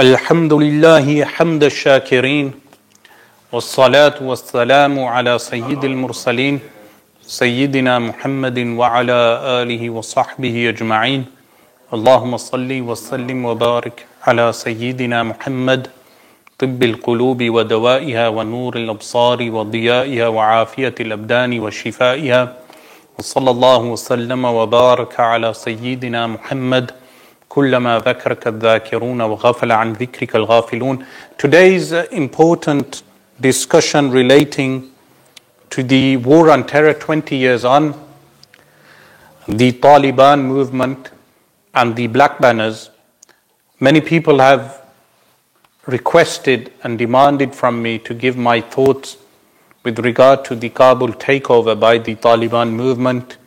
الحمد لله حمد الشاكرين والصلاة والسلام على سيد المرسلين سيدنا محمد وعلى آله وصحبه أجمعين. اللهم صل وسلم وبارك على سيدنا محمد طب القلوب ودوائها ونور الأبصار وضيائها وعافية الأبدان وشفائها وصلى الله وسلم وبارك على سيدنا محمد كلما ذكرك الذاكرون وغفل عن ذكرك الغافلون Today's important discussion relating to the war on terror 20 years on, the Taliban movement and the black banners. Many people have requested and demanded from me to give my thoughts with regard to the Kabul takeover by the Taliban movement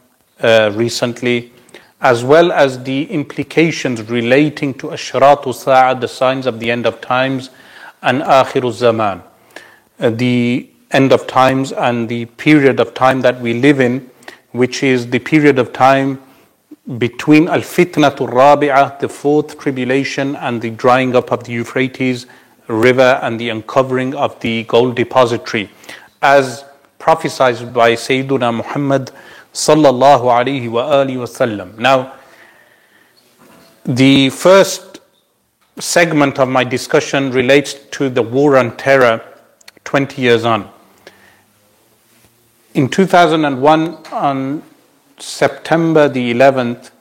uh, recently, as well as the implications relating to Ashratu Sa'ah, the signs of the end of times, and Akhiru Zaman, uh, the end of times and the period of time that we live in, which is the period of time between Al Fitnatul Rabi'ah, the fourth tribulation, and the drying up of the Euphrates River and the uncovering of the gold depository, as prophesied by Sayyiduna Muhammad sallallahu alaihi wa alihi wasallam. Now, the first segment of my discussion relates to the war on terror 20 years on. In 2001, on September the 11th,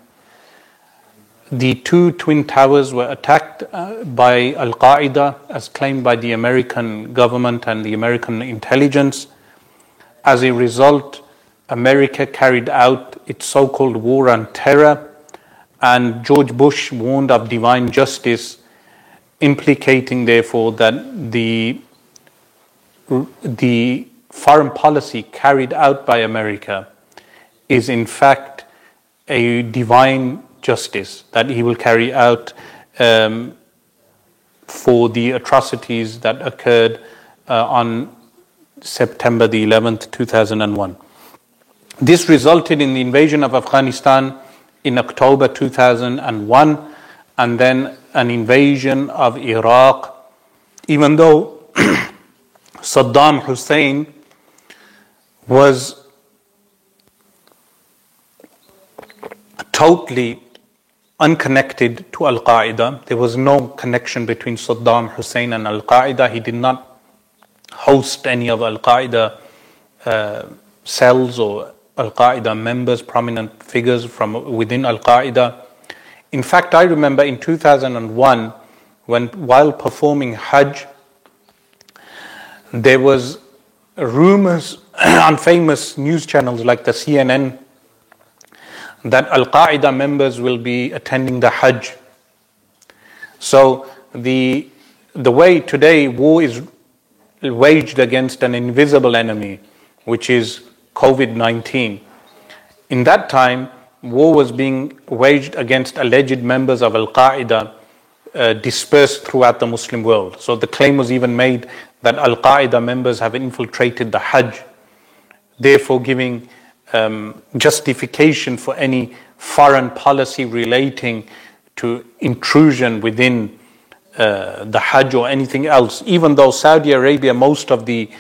the two twin towers were attacked uh, by Al Qaeda, as claimed by the American government and the American intelligence. As a result, America carried out its so called war on terror, and George Bush warned of divine justice, implicating, therefore, that the, the foreign policy carried out by America is, in fact, a divine justice that he will carry out um, for the atrocities that occurred uh, on September the 11th, 2001. This resulted in the invasion of Afghanistan in October 2001 and then an invasion of Iraq, even though Saddam Hussein was totally unconnected to Al Qaeda. There was no connection between Saddam Hussein and Al Qaeda. He did not host any of Al Qaeda uh, cells or Al Qaeda members, prominent figures from within Al Qaeda. In fact, I remember in 2001, when while performing Hajj, there was rumors on famous news channels like the CNN that Al Qaeda members will be attending the Hajj. So the the way today war is waged against an invisible enemy, which is COVID 19. In that time, war was being waged against alleged members of Al Qaeda uh, dispersed throughout the Muslim world. So the claim was even made that Al Qaeda members have infiltrated the Hajj, therefore giving um, justification for any foreign policy relating to intrusion within uh, the Hajj or anything else, even though Saudi Arabia, most of the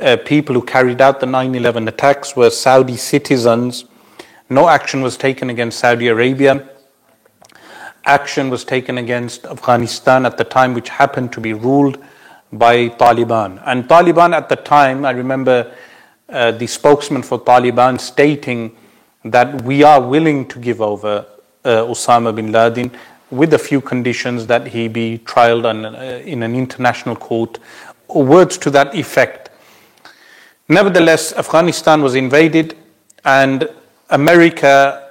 uh, people who carried out the 9 11 attacks were Saudi citizens, no action was taken against Saudi Arabia. Action was taken against Afghanistan at the time, which happened to be ruled by Taliban. And Taliban at the time, I remember uh, the spokesman for Taliban stating that we are willing to give over uh, Osama bin Laden with a few conditions that he be trialed on, uh, in an international court, words to that effect. Nevertheless, Afghanistan was invaded, and America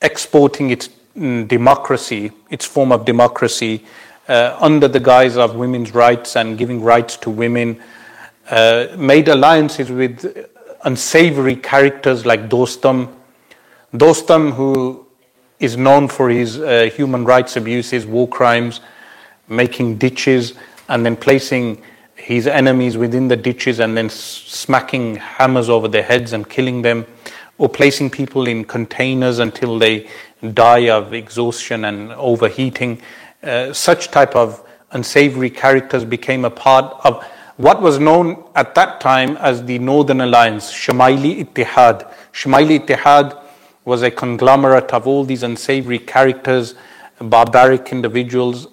exporting its mm, democracy, its form of democracy, uh, under the guise of women's rights and giving rights to women, uh, made alliances with unsavory characters like Dostum, Dostum, who is known for his uh, human rights abuses, war crimes, making ditches, and then placing his enemies within the ditches and then smacking hammers over their heads and killing them, or placing people in containers until they die of exhaustion and overheating. Uh, such type of unsavory characters became a part of what was known at that time as the Northern Alliance, Shamaili Ittihad. Shamaili Ittihad was a conglomerate of all these unsavory characters, barbaric individuals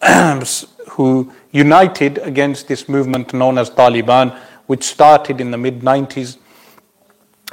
who united against this movement known as Taliban, which started in the mid 90s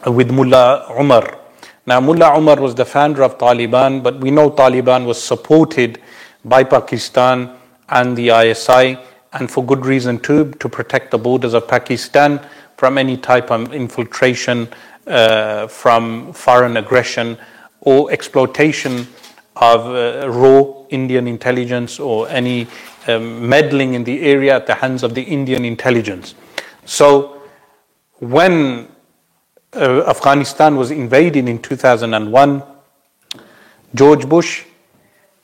with Mullah Umar. Now, Mullah Umar was the founder of Taliban, but we know Taliban was supported by Pakistan and the ISI, and for good reason too, to protect the borders of Pakistan from any type of infiltration uh, from foreign aggression or exploitation of uh, raw Indian intelligence or any um, meddling in the area at the hands of the Indian intelligence. So, when uh, Afghanistan was invaded in 2001, George Bush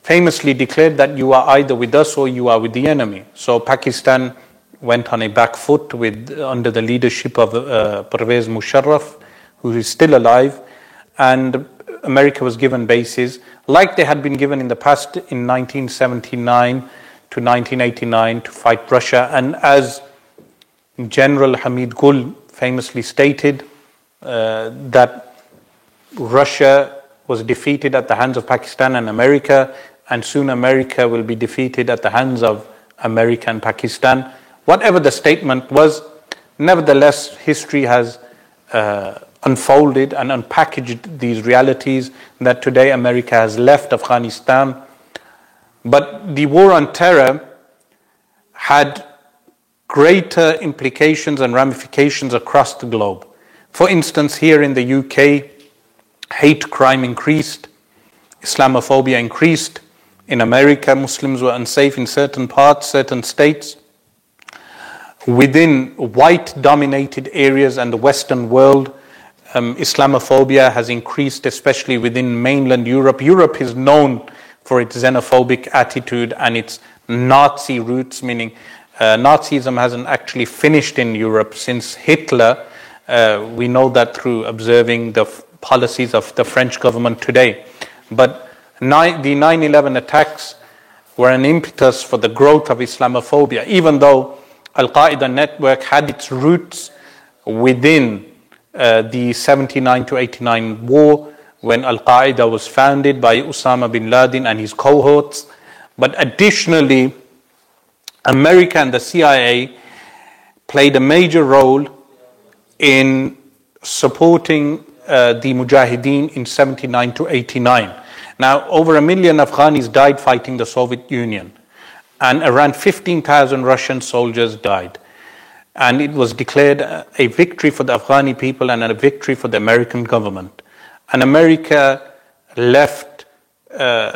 famously declared that you are either with us or you are with the enemy. So Pakistan went on a back foot with under the leadership of uh, Pervez Musharraf, who is still alive, and America was given bases like they had been given in the past in 1979 to 1989 to fight Russia. And as General Hamid Gul famously stated, uh, that Russia was defeated at the hands of Pakistan and America, and soon America will be defeated at the hands of America and Pakistan. Whatever the statement was, nevertheless, history has uh, unfolded and unpackaged these realities that today America has left Afghanistan. But the war on terror had greater implications and ramifications across the globe. For instance, here in the UK, hate crime increased, Islamophobia increased. In America, Muslims were unsafe in certain parts, certain states. Within white dominated areas and the Western world, um, Islamophobia has increased, especially within mainland Europe. Europe is known for its xenophobic attitude and its Nazi roots, meaning uh, Nazism hasn't actually finished in Europe since Hitler uh, we know that through observing the f- policies of the French government today. But ni- the 9 11 attacks were an impetus for the growth of Islamophobia, even though Al Qaeda network had its roots within uh, the 79 to 89 war when Al Qaeda was founded by Osama bin Laden and his cohorts. But additionally, America and the CIA played a major role in supporting uh, the Mujahideen in 79 to 89. Now, over a million Afghanis died fighting the Soviet Union, and around 15,000 Russian soldiers died. And it was declared a victory for the Afghani people and a victory for the American government. And America left uh,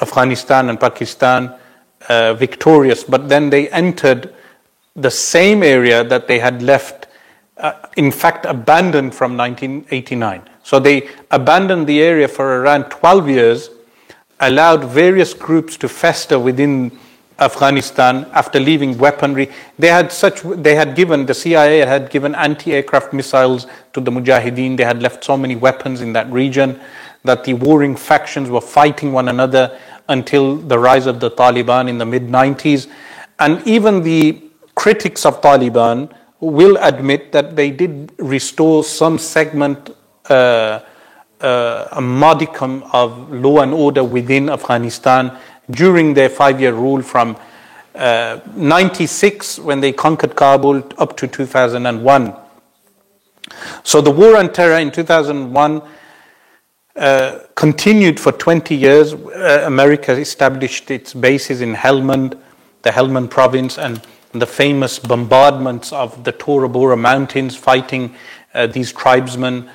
Afghanistan and Pakistan uh, victorious, but then they entered the same area that they had left uh, in fact abandoned from 1989. So they abandoned the area for around 12 years, allowed various groups to fester within Afghanistan after leaving weaponry. They had such they had given the CIA had given anti-aircraft missiles to the Mujahideen. They had left so many weapons in that region that the warring factions were fighting one another until the rise of the Taliban in the mid 90s. And even the critics of Taliban will admit that they did restore some segment, uh, uh, a modicum of law and order within Afghanistan during their five year rule from uh, 96 when they conquered Kabul up to 2001. So the war on terror in 2001 uh, continued for 20 years. Uh, America established its bases in Helmand, the Helmand province, and the famous bombardments of the Tora Bora mountains fighting uh, these tribesmen.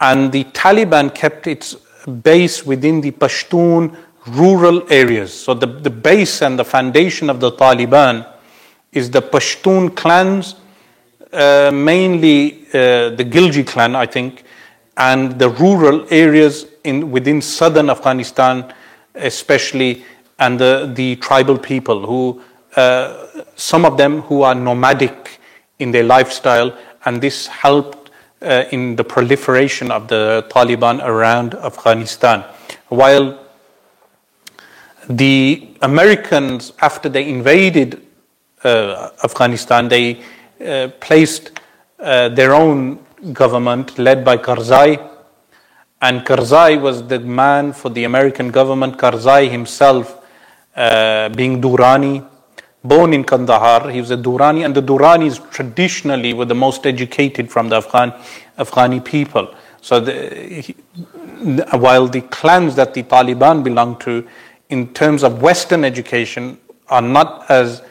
And the Taliban kept its base within the Pashtun rural areas. So the, the base and the foundation of the Taliban is the Pashtun clans, uh, mainly uh, the Gilji clan, I think, and the rural areas in, within southern Afghanistan, especially, and the, the tribal people who uh, some of them who are nomadic in their lifestyle, and this helped uh, in the proliferation of the Taliban around Afghanistan. While the Americans, after they invaded uh, Afghanistan, they uh, placed uh, their own government led by Karzai. And Karzai was the man for the American government. Karzai himself, uh, being Durrani, born in Kandahar, he was a Durrani, and the Durranis traditionally were the most educated from the Afghan, Afghani people. So, the, he, while the clans that the Taliban belonged to, in terms of Western education, are not as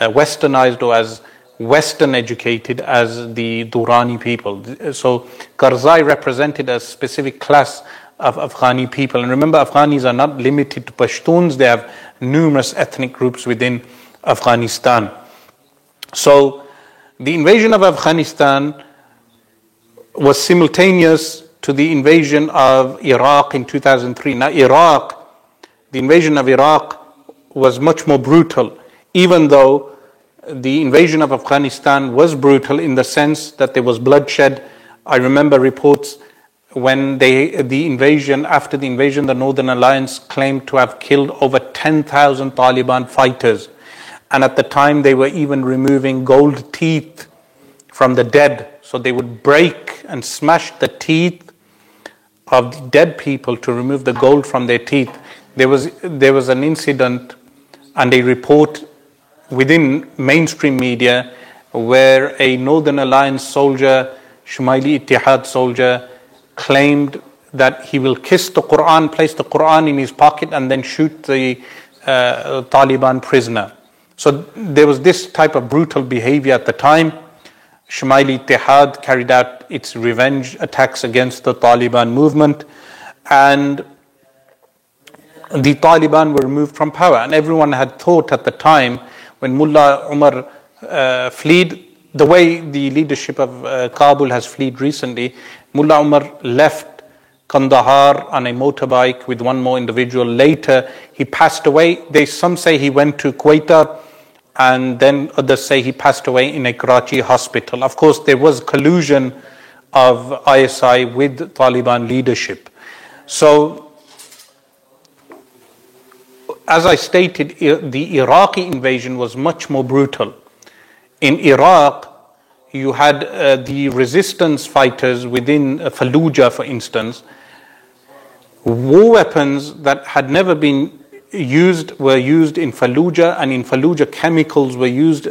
uh, westernized or as Western educated as the Durrani people. So Karzai represented a specific class of Afghani people. And remember, Afghanis are not limited to Pashtuns, they have numerous ethnic groups within Afghanistan. So the invasion of Afghanistan was simultaneous to the invasion of Iraq in 2003. Now, Iraq, the invasion of Iraq was much more brutal, even though the invasion of Afghanistan was brutal in the sense that there was bloodshed. I remember reports when they, the invasion, after the invasion, the Northern Alliance claimed to have killed over 10,000 Taliban fighters. And at the time, they were even removing gold teeth from the dead. So they would break and smash the teeth of the dead people to remove the gold from their teeth. There was, there was an incident and a report within mainstream media where a Northern Alliance soldier, Shumaili Ittihad soldier, claimed that he will kiss the Quran, place the Quran in his pocket, and then shoot the uh, Taliban prisoner. So there was this type of brutal behavior at the time. Shumaili Ittihad carried out its revenge attacks against the Taliban movement, and the Taliban were removed from power. And everyone had thought at the time when Mullah Umar uh, fled, the way the leadership of uh, Kabul has fled recently, Mullah Umar left Kandahar on a motorbike with one more individual. Later, he passed away. They some say he went to Quetta, and then others say he passed away in a Karachi hospital. Of course, there was collusion of ISI with Taliban leadership. So as I stated, the Iraqi invasion was much more brutal. In Iraq, you had uh, the resistance fighters within uh, Fallujah, for instance. War weapons that had never been used were used in Fallujah, and in Fallujah, chemicals were used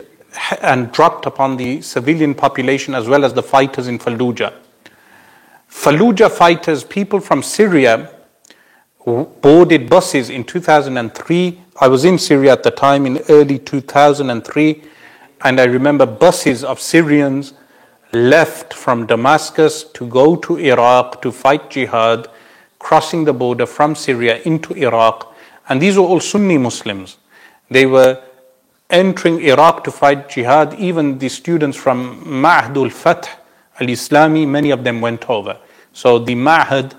and dropped upon the civilian population as well as the fighters in Fallujah. Fallujah fighters, people from Syria, boarded buses in 2003. I was in Syria at the time in early 2003, and I remember buses of Syrians left from Damascus to go to Iraq to fight jihad, crossing the border from Syria into Iraq. And these were all Sunni Muslims. They were entering Iraq to fight jihad. Even the students from Ma'hadul Fath al Islami, many of them went over. So the Ma'had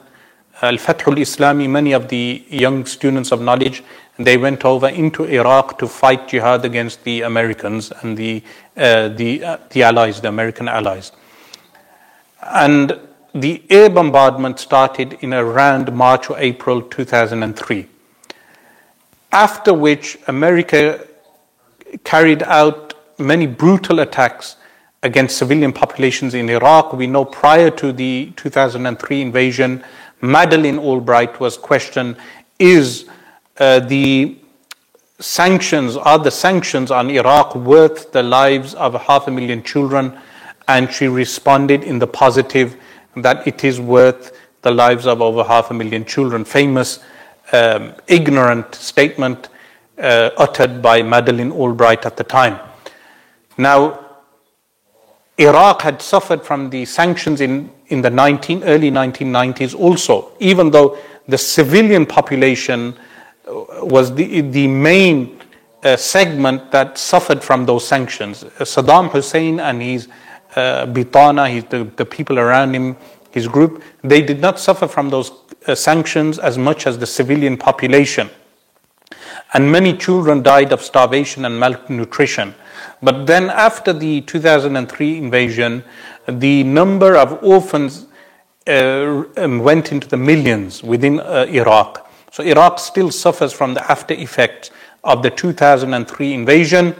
Al Fathul Islami, many of the young students of knowledge, they went over into Iraq to fight jihad against the Americans and the, uh, the, uh, the allies, the American allies. And the air bombardment started in around March or April 2003. After which, America carried out many brutal attacks against civilian populations in Iraq. We know prior to the 2003 invasion, Madeleine Albright was questioned is uh, the sanctions, are the sanctions on Iraq worth the lives of half a million children? And she responded in the positive that it is worth the lives of over half a million children. Famous, um, ignorant statement uh, uttered by Madeleine Albright at the time. Now, Iraq had suffered from the sanctions in in the 19, early 1990s also, even though the civilian population uh, was the, the main uh, segment that suffered from those sanctions. Uh, Saddam Hussein and his uh, Bitana, his, the, the people around him, his group, they did not suffer from those uh, sanctions as much as the civilian population. And many children died of starvation and malnutrition. But then, after the 2003 invasion, the number of orphans uh, um, went into the millions within uh, Iraq. So Iraq still suffers from the after effects of the 2003 invasion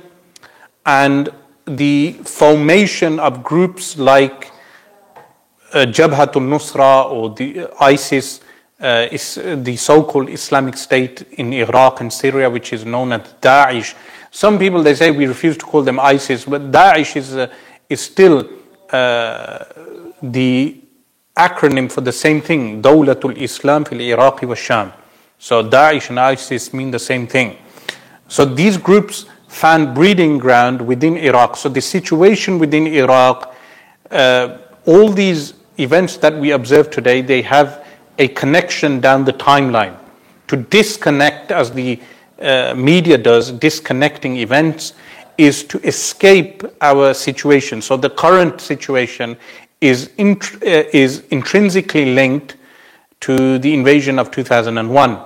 and the formation of groups like uh, Jabhatul Nusra or the ISIS, uh, is the so-called Islamic State in Iraq and Syria, which is known as Daesh. Some people they say we refuse to call them ISIS, but Daesh is uh, is still uh, the acronym for the same thing, Dawlatul Islam fil Iraq wa Sham. So Daesh and ISIS mean the same thing. So these groups found breeding ground within Iraq. So the situation within Iraq, uh, all these events that we observe today, they have a connection down the timeline. To disconnect, as the uh, media does, disconnecting events, is to escape our situation. So the current situation is, uh, is intrinsically linked to the invasion of 2001.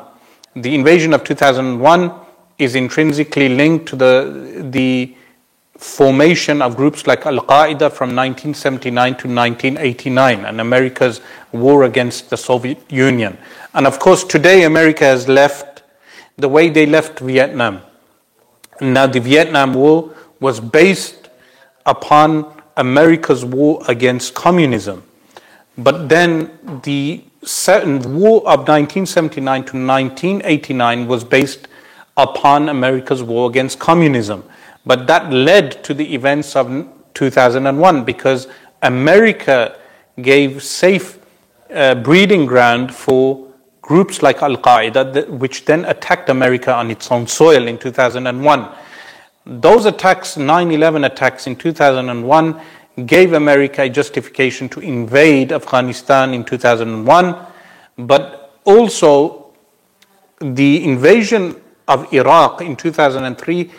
The invasion of 2001 is intrinsically linked to the, the formation of groups like Al Qaeda from 1979 to 1989 and America's war against the Soviet Union. And of course, today America has left the way they left Vietnam. Now, the Vietnam War was based upon America's war against communism. But then the war of 1979 to 1989 was based upon America's war against communism. But that led to the events of 2001 because America gave safe uh, breeding ground for groups like Al Qaeda, which then attacked America on its own soil in 2001. Those attacks, 9 11 attacks in 2001, gave America a justification to invade Afghanistan in 2001, but also the invasion of Iraq in 2003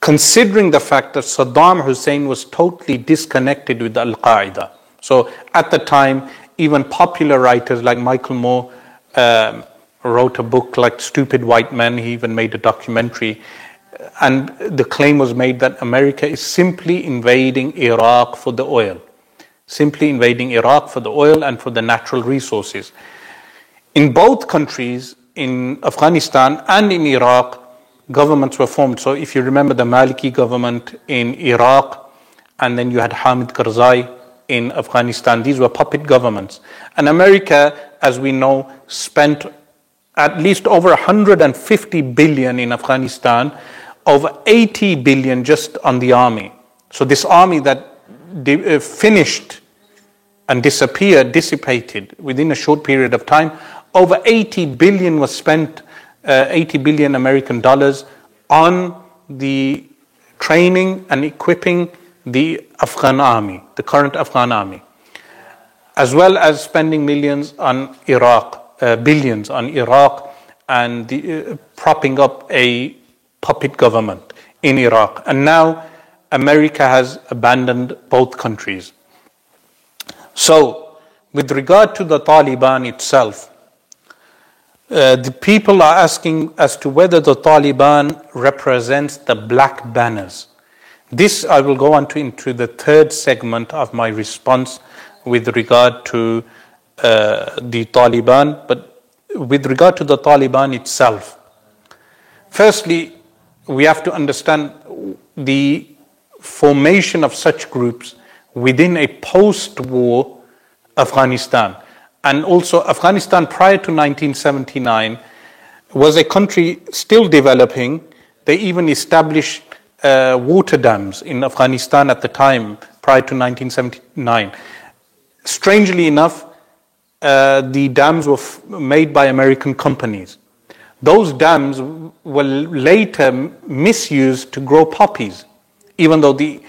considering the fact that Saddam Hussein was totally disconnected with Al Qaeda. So at the time, even popular writers like Michael Moore um, wrote a book like Stupid White Men. He even made a documentary. And the claim was made that America is simply invading Iraq for the oil, simply invading Iraq for the oil and for the natural resources. In both countries, in Afghanistan and in Iraq, governments were formed. So if you remember the Maliki government in Iraq, and then you had Hamid Karzai in Afghanistan, these were puppet governments. And America, as we know, spent at least over 150 billion in Afghanistan, over 80 billion just on the army. So this army that uh, finished and disappeared, dissipated within a short period of time, over 80 billion was spent uh, 80 billion American dollars on the training and equipping the Afghan army, the current Afghan army, as well as spending millions on Iraq, uh, billions on Iraq, and the, uh, propping up a puppet government in Iraq. And now America has abandoned both countries. So, with regard to the Taliban itself, uh, the people are asking as to whether the Taliban represents the black banners. This I will go on to into the third segment of my response with regard to uh, the Taliban, but with regard to the Taliban itself. Firstly, we have to understand the formation of such groups within a post war Afghanistan. And also, Afghanistan prior to 1979 was a country still developing. They even established uh, water dams in Afghanistan at the time, prior to 1979. Strangely enough, uh, the dams were f- made by American companies. Those dams were later misused to grow poppies, even though the,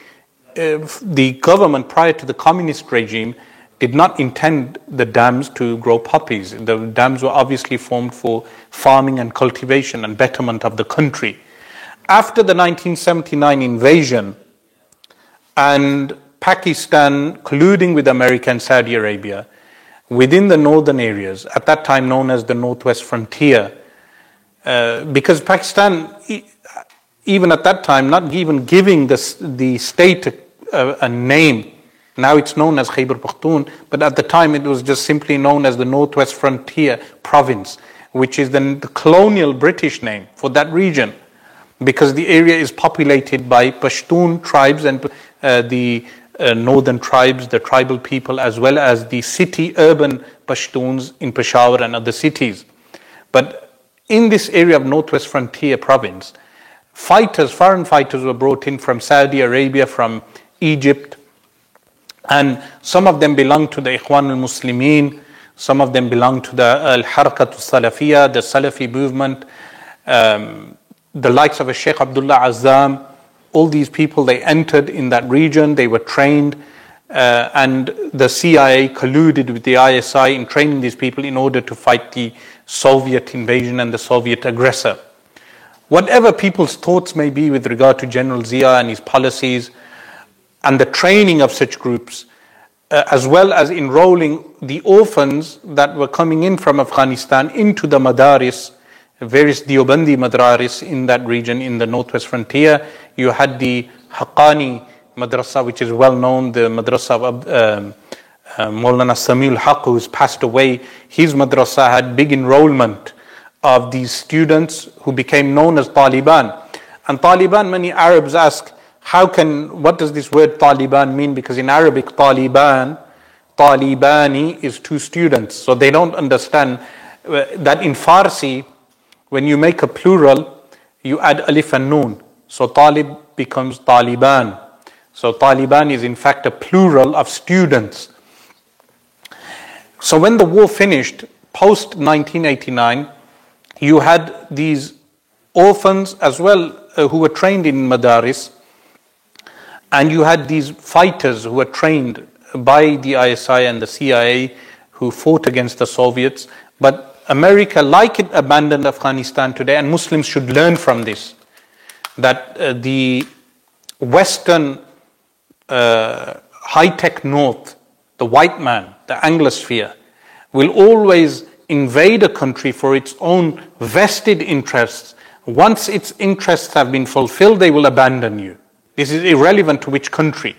uh, the government prior to the communist regime did not intend the dams to grow poppies. The dams were obviously formed for farming and cultivation and betterment of the country. After the 1979 invasion and Pakistan colluding with America and Saudi Arabia within the northern areas, at that time known as the Northwest Frontier, uh, because Pakistan, even at that time, not even giving the, the state a, a name. Now it's known as Khyber Pakhtun, but at the time it was just simply known as the Northwest Frontier Province, which is the, the colonial British name for that region, because the area is populated by Pashtun tribes and uh, the uh, northern tribes, the tribal people, as well as the city urban Pashtuns in Peshawar and other cities. But in this area of northwest frontier province, fighters, foreign fighters were brought in from Saudi Arabia, from Egypt, and some of them belong to the Ikhwan al Muslimin, some of them belong to the Al Harakat al Salafiyah, the Salafi movement, um, the likes of a Sheikh Abdullah Azzam, All these people, they entered in that region, they were trained, uh, and the CIA colluded with the ISI in training these people in order to fight the Soviet invasion and the Soviet aggressor. Whatever people's thoughts may be with regard to General Zia and his policies, and the training of such groups, uh, as well as enrolling the orphans that were coming in from Afghanistan into the madaris, various Deobandi madaris in that region in the northwest frontier. You had the Haqqani madrasa, which is well known, the madrasa of um, uh, Maulana Samiul Haq, who's passed away. His madrasa had big enrollment of these students who became known as Taliban. And Taliban, many Arabs ask, how can, what does this word Taliban mean? Because in Arabic, Taliban, Talibani is two students. So they don't understand uh, that in Farsi, when you make a plural, you add alif and noon. So Talib becomes Taliban. So Taliban is in fact a plural of students. So when the war finished, post 1989, you had these orphans as well uh, who were trained in madaris and you had these fighters who were trained by the ISI and the CIA who fought against the Soviets. But America, like it abandoned Afghanistan today, and Muslims should learn from this that uh, the Western uh, high tech North, the white man, the Anglosphere, will always invade a country for its own vested interests. Once its interests have been fulfilled, they will abandon you. This is irrelevant to which country.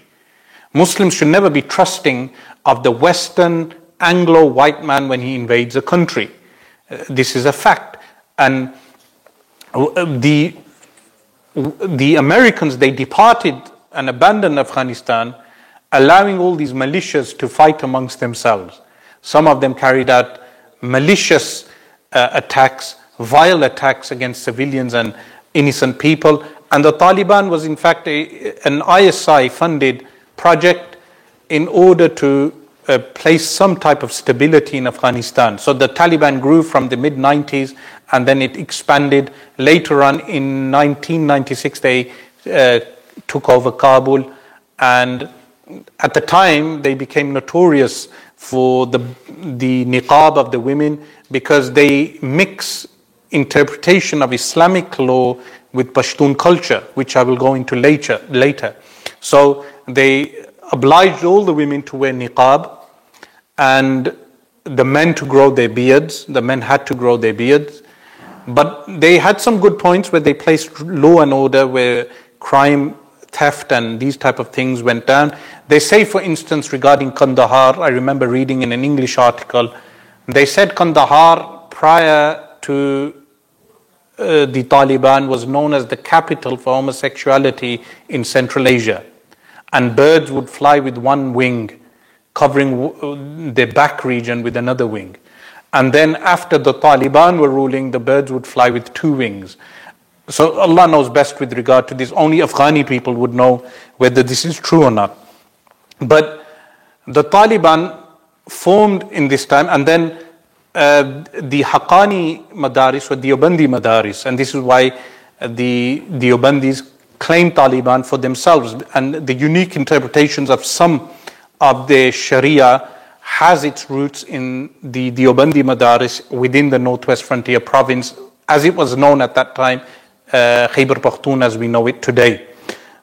Muslims should never be trusting of the Western Anglo white man when he invades a country. This is a fact. And uh, the, the Americans, they departed and abandoned Afghanistan, allowing all these militias to fight amongst themselves. Some of them carried out malicious uh, attacks, vile attacks against civilians and innocent people, and the Taliban was, in fact, a, an ISI funded project in order to uh, place some type of stability in Afghanistan. So the Taliban grew from the mid 90s and then it expanded. Later on, in 1996, they uh, took over Kabul. And at the time, they became notorious for the, the niqab of the women because they mix interpretation of Islamic law with Pashtun culture, which I will go into later. later. So they obliged all the women to wear niqab and the men to grow their beards. The men had to grow their beards. But they had some good points where they placed law and order, where crime, theft, and these type of things went down. They say, for instance, regarding Kandahar, I remember reading in an English article, they said Kandahar prior to uh, the Taliban was known as the capital for homosexuality in Central Asia. And birds would fly with one wing, covering their back region with another wing. And then after the Taliban were ruling, the birds would fly with two wings. So Allah knows best with regard to this. Only Afghani people would know whether this is true or not. But the Taliban formed in this time, and then uh, the Haqqani Madaris or Deobandi Madaris, and this is why the Deobandis claim Taliban for themselves. And the unique interpretations of some of the Sharia has its roots in the Deobandi Madaris within the Northwest Frontier Province, as it was known at that time, uh, Khyber Pakhtun as we know it today.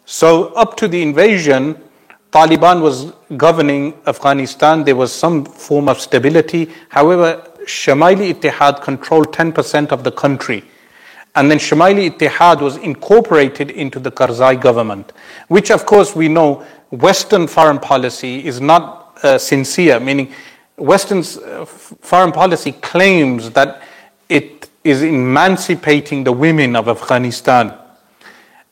So, up to the invasion, Taliban was governing Afghanistan. There was some form of stability. However, Shamaili Ittihad controlled 10% of the country. And then Shamaili Ittihad was incorporated into the Karzai government, which of course we know Western foreign policy is not uh, sincere, meaning Western uh, foreign policy claims that it is emancipating the women of Afghanistan,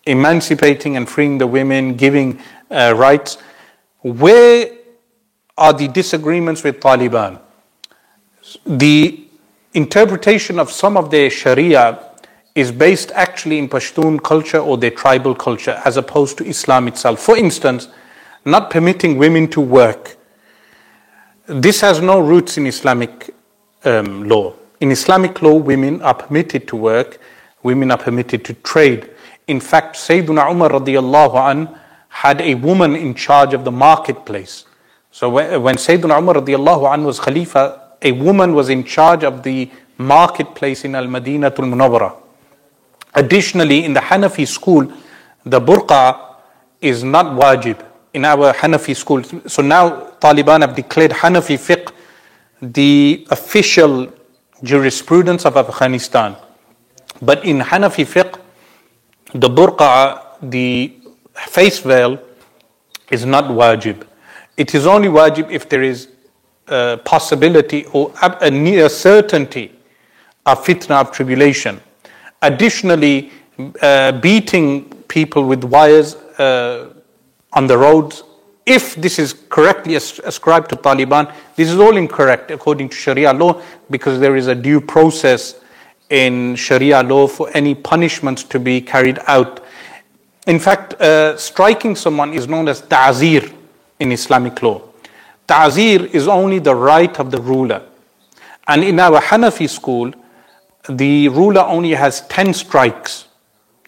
emancipating and freeing the women, giving uh, rights. Where are the disagreements with Taliban? The interpretation of some of their Sharia is based actually in Pashtun culture or their tribal culture as opposed to Islam itself. For instance, not permitting women to work. This has no roots in Islamic um, law. In Islamic law, women are permitted to work, women are permitted to trade. In fact, Sayyidina Umar radiallahu an had a woman in charge of the marketplace. So when Sayyidina Umar radiallahu an was Khalifa, a woman was in charge of the marketplace in Al Madinatul Munawwara. Additionally, in the Hanafi school, the burqa is not wajib in our Hanafi school. So now Taliban have declared Hanafi fiqh the official jurisprudence of Afghanistan. But in Hanafi fiqh, the burqa, the face veil, is not wajib. It is only wajib if there is a possibility or a near certainty of fitna of tribulation. Additionally, uh, beating people with wires uh, on the roads, if this is correctly ascribed to Taliban, this is all incorrect according to Sharia law because there is a due process in Sharia law for any punishments to be carried out. In fact, uh, striking someone is known as ta'zir in Islamic law. Ta'zir is only the right of the ruler. And in our Hanafi school, the ruler only has 10 strikes.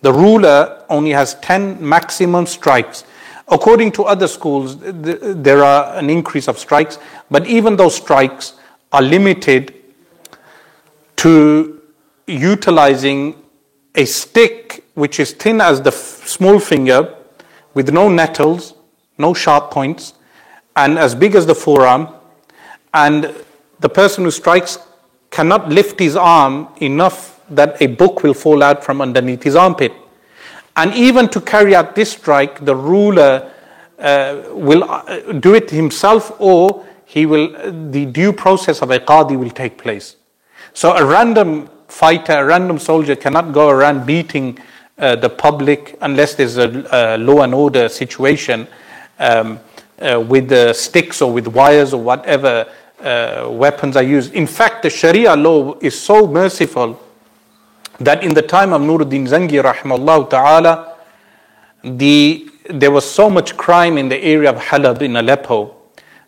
The ruler only has 10 maximum strikes. According to other schools, there are an increase of strikes, but even those strikes are limited to utilizing a stick which is thin as the small finger with no nettles, no sharp points, and as big as the forearm, and the person who strikes cannot lift his arm enough that a book will fall out from underneath his armpit. And even to carry out this strike, the ruler uh, will uh, do it himself or he will, the due process of a qadi will take place. So a random fighter, a random soldier cannot go around beating uh, the public unless there's a, a law and order situation um, uh, with sticks or with wires or whatever uh, weapons are used. In fact, the Sharia law is so merciful that in the time of Nuruddin Zangi, rahimahullah ta'ala, the, there was so much crime in the area of Halab in Aleppo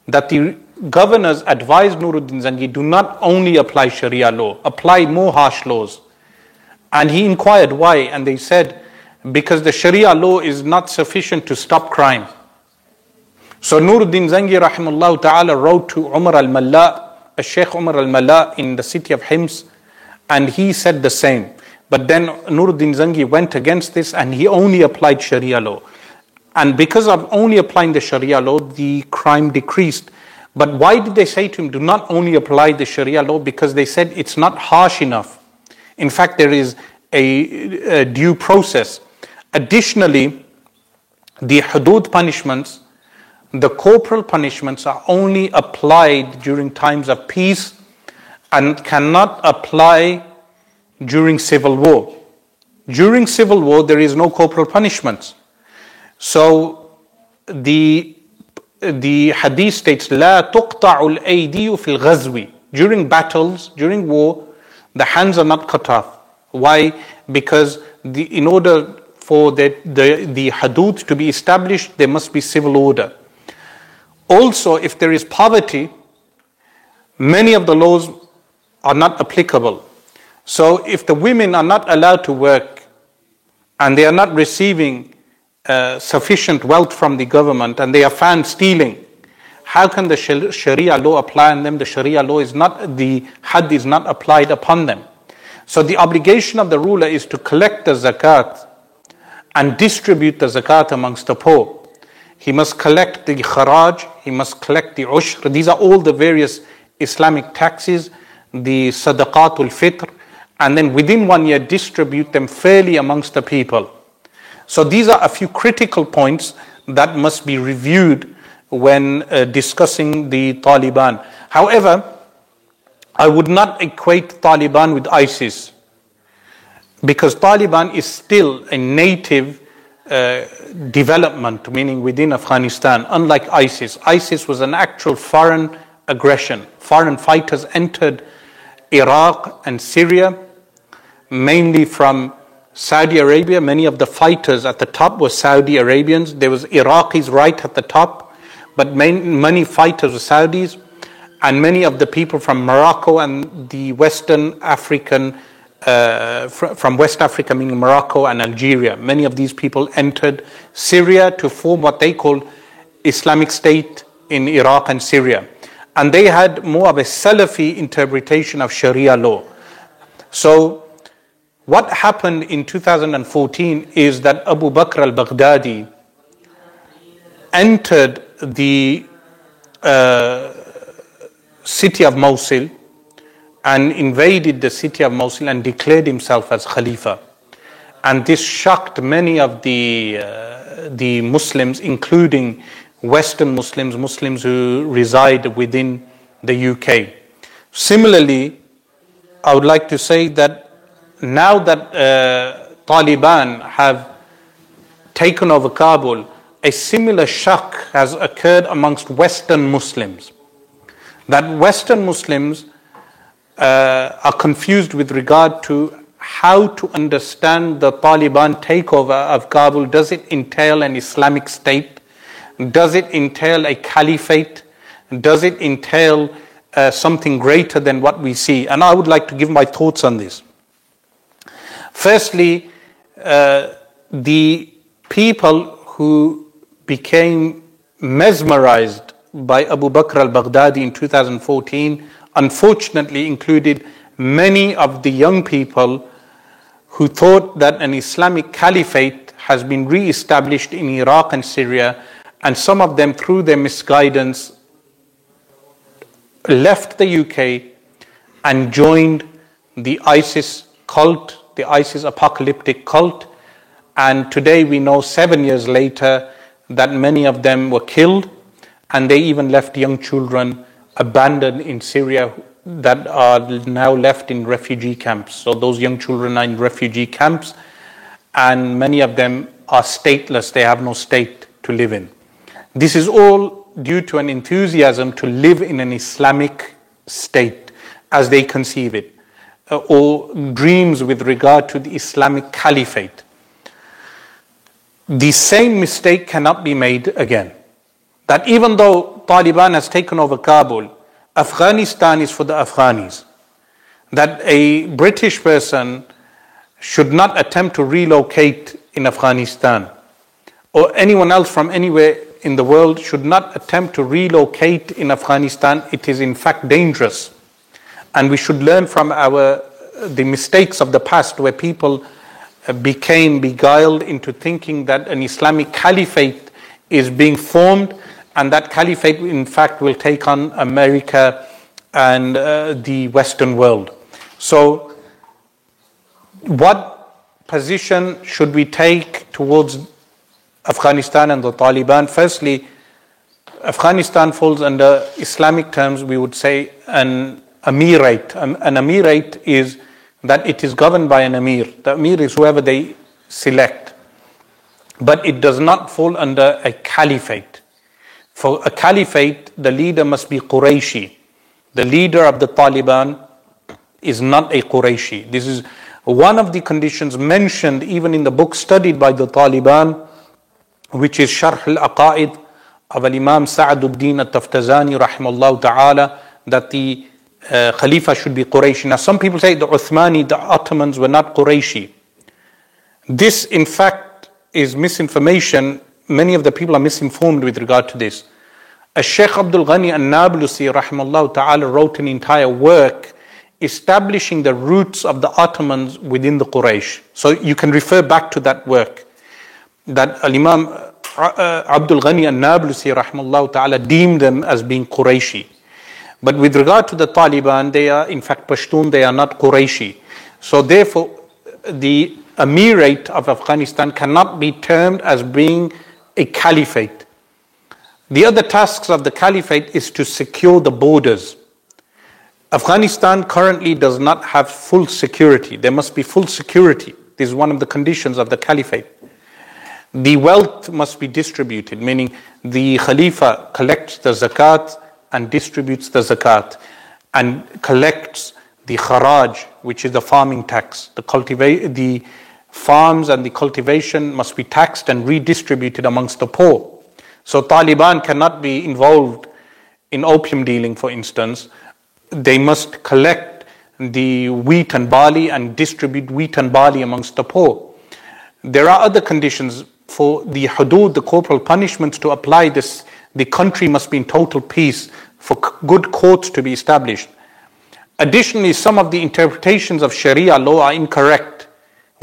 that the governors advised Nuruddin Zangi do not only apply Sharia law, apply more harsh laws. And he inquired why, and they said, because the Sharia law is not sufficient to stop crime. So Nuruddin Zangi rahimahullah ta'ala wrote to Umar al-Malla, Sheikh Umar al-Malla in the city of Hims, and he said the same. But then Nuruddin Zangi went against this and he only applied Sharia law. And because of only applying the Sharia law, the crime decreased. But why did they say to him, do not only apply the Sharia law? Because they said it's not harsh enough. In fact, there is a, a due process. Additionally, the hudud punishments the corporal punishments are only applied during times of peace and cannot apply during civil war. During civil war, there is no corporal punishments. So the, the hadith states, لا تقطع الأيدي في الغزو. During battles, during war, the hands are not cut off. Why? Because the, in order for the, the, the hadud to be established, there must be civil order. Also, if there is poverty, many of the laws are not applicable. So, if the women are not allowed to work and they are not receiving uh, sufficient wealth from the government and they are found stealing, how can the Sharia law apply on them? The Sharia law is not, the hadd is not applied upon them. So, the obligation of the ruler is to collect the zakat and distribute the zakat amongst the poor. He must collect the kharaj, he must collect the ushr. These are all the various Islamic taxes, the sadaqatul fitr, and then within one year distribute them fairly amongst the people. So these are a few critical points that must be reviewed when uh, discussing the Taliban. However, I would not equate Taliban with ISIS. because Taliban is still a native uh, development, meaning within Afghanistan, unlike ISIS. ISIS was an actual foreign aggression. Foreign fighters entered Iraq and Syria, mainly from Saudi Arabia. Many of the fighters at the top were Saudi Arabians. There was Iraqis right at the top, but main, many fighters were Saudis, and many of the people from Morocco and the Western African uh, fr- from West Africa, meaning Morocco and Algeria. Many of these people entered Syria to form what they called Islamic State in Iraq and Syria. And they had more of a Salafi interpretation of Sharia law. So, what happened in 2014 is that Abu Bakr al Baghdadi entered the uh, city of Mosul and invaded the city of Mosul and declared himself as Khalifa. And this shocked many of the, uh, the Muslims, including Western Muslims, Muslims who reside within the UK. Similarly, I would like to say that now that uh, Taliban have taken over Kabul, a similar shock has occurred amongst Western Muslims. That Western Muslims uh, are confused with regard to how to understand the Taliban takeover of Kabul. Does it entail an Islamic state? Does it entail a caliphate? Does it entail uh, something greater than what we see? And I would like to give my thoughts on this. Firstly, uh, the people who became mesmerized by Abu Bakr al Baghdadi in 2014 unfortunately included many of the young people who thought that an Islamic caliphate has been re established in Iraq and Syria, and some of them, through their misguidance, left the UK and joined the ISIS cult, the ISIS apocalyptic cult. And today we know, seven years later, that many of them were killed, and they even left young children abandoned in Syria that are now left in refugee camps. So those young children are in refugee camps, and many of them are stateless. They have no state to live in. This is all due to an enthusiasm to live in an Islamic state as they conceive it, uh, or dreams with regard to the Islamic caliphate. The same mistake cannot be made again. That even though Taliban has taken over Kabul, Afghanistan is for the Afghanis. That a British person should not attempt to relocate in Afghanistan, or anyone else from anywhere in the world should not attempt to relocate in Afghanistan. It is in fact dangerous. And we should learn from our the mistakes of the past where people uh, became beguiled into thinking that an Islamic caliphate is being formed and that caliphate, in fact, will take on America and uh, the Western world. So, what position should we take towards Afghanistan and the Taliban? Firstly, Afghanistan falls under Islamic terms, we would say an emirate. An, an emirate is that it is governed by an Amir. The Amir is whoever they select. But it does not fall under a caliphate. For a caliphate, the leader must be Qurayshi. The leader of the Taliban is not a Qurayshi. This is one of the conditions mentioned even in the book studied by the Taliban, which is Sharh al-Aqaid of Imam Sa'aduddin al-Taftazani rahimahullah ta'ala, that the uh, Khalifa should be Qurayshi. Now some people say the Uthmani, the Ottomans were not Qurayshi. This in fact is misinformation many of the people are misinformed with regard to this. A Sheikh Abdul Ghani al-Nablusi rahimahullah ta'ala wrote an entire work establishing the roots of the Ottomans within the Quraysh. So you can refer back to that work. That Al-Imam uh, uh, Abdul Ghani al-Nablusi rahimahullah ta'ala deemed them as being Qurayshi. But with regard to the Taliban, they are in fact Pashtun, they are not Qurayshi. So therefore, the emirate of Afghanistan cannot be termed as being a caliphate. The other tasks of the caliphate is to secure the borders. Afghanistan currently does not have full security. There must be full security. This is one of the conditions of the caliphate. The wealth must be distributed, meaning the Khalifa collects the zakat and distributes the zakat and collects the kharaj, which is the farming tax. The, cultiva- the farms and the cultivation must be taxed and redistributed amongst the poor. So Taliban cannot be involved in opium dealing, for instance. They must collect the wheat and barley and distribute wheat and barley amongst the poor. There are other conditions for the hudud, the corporal punishments to apply this. The country must be in total peace for good courts to be established. Additionally, some of the interpretations of Sharia law are incorrect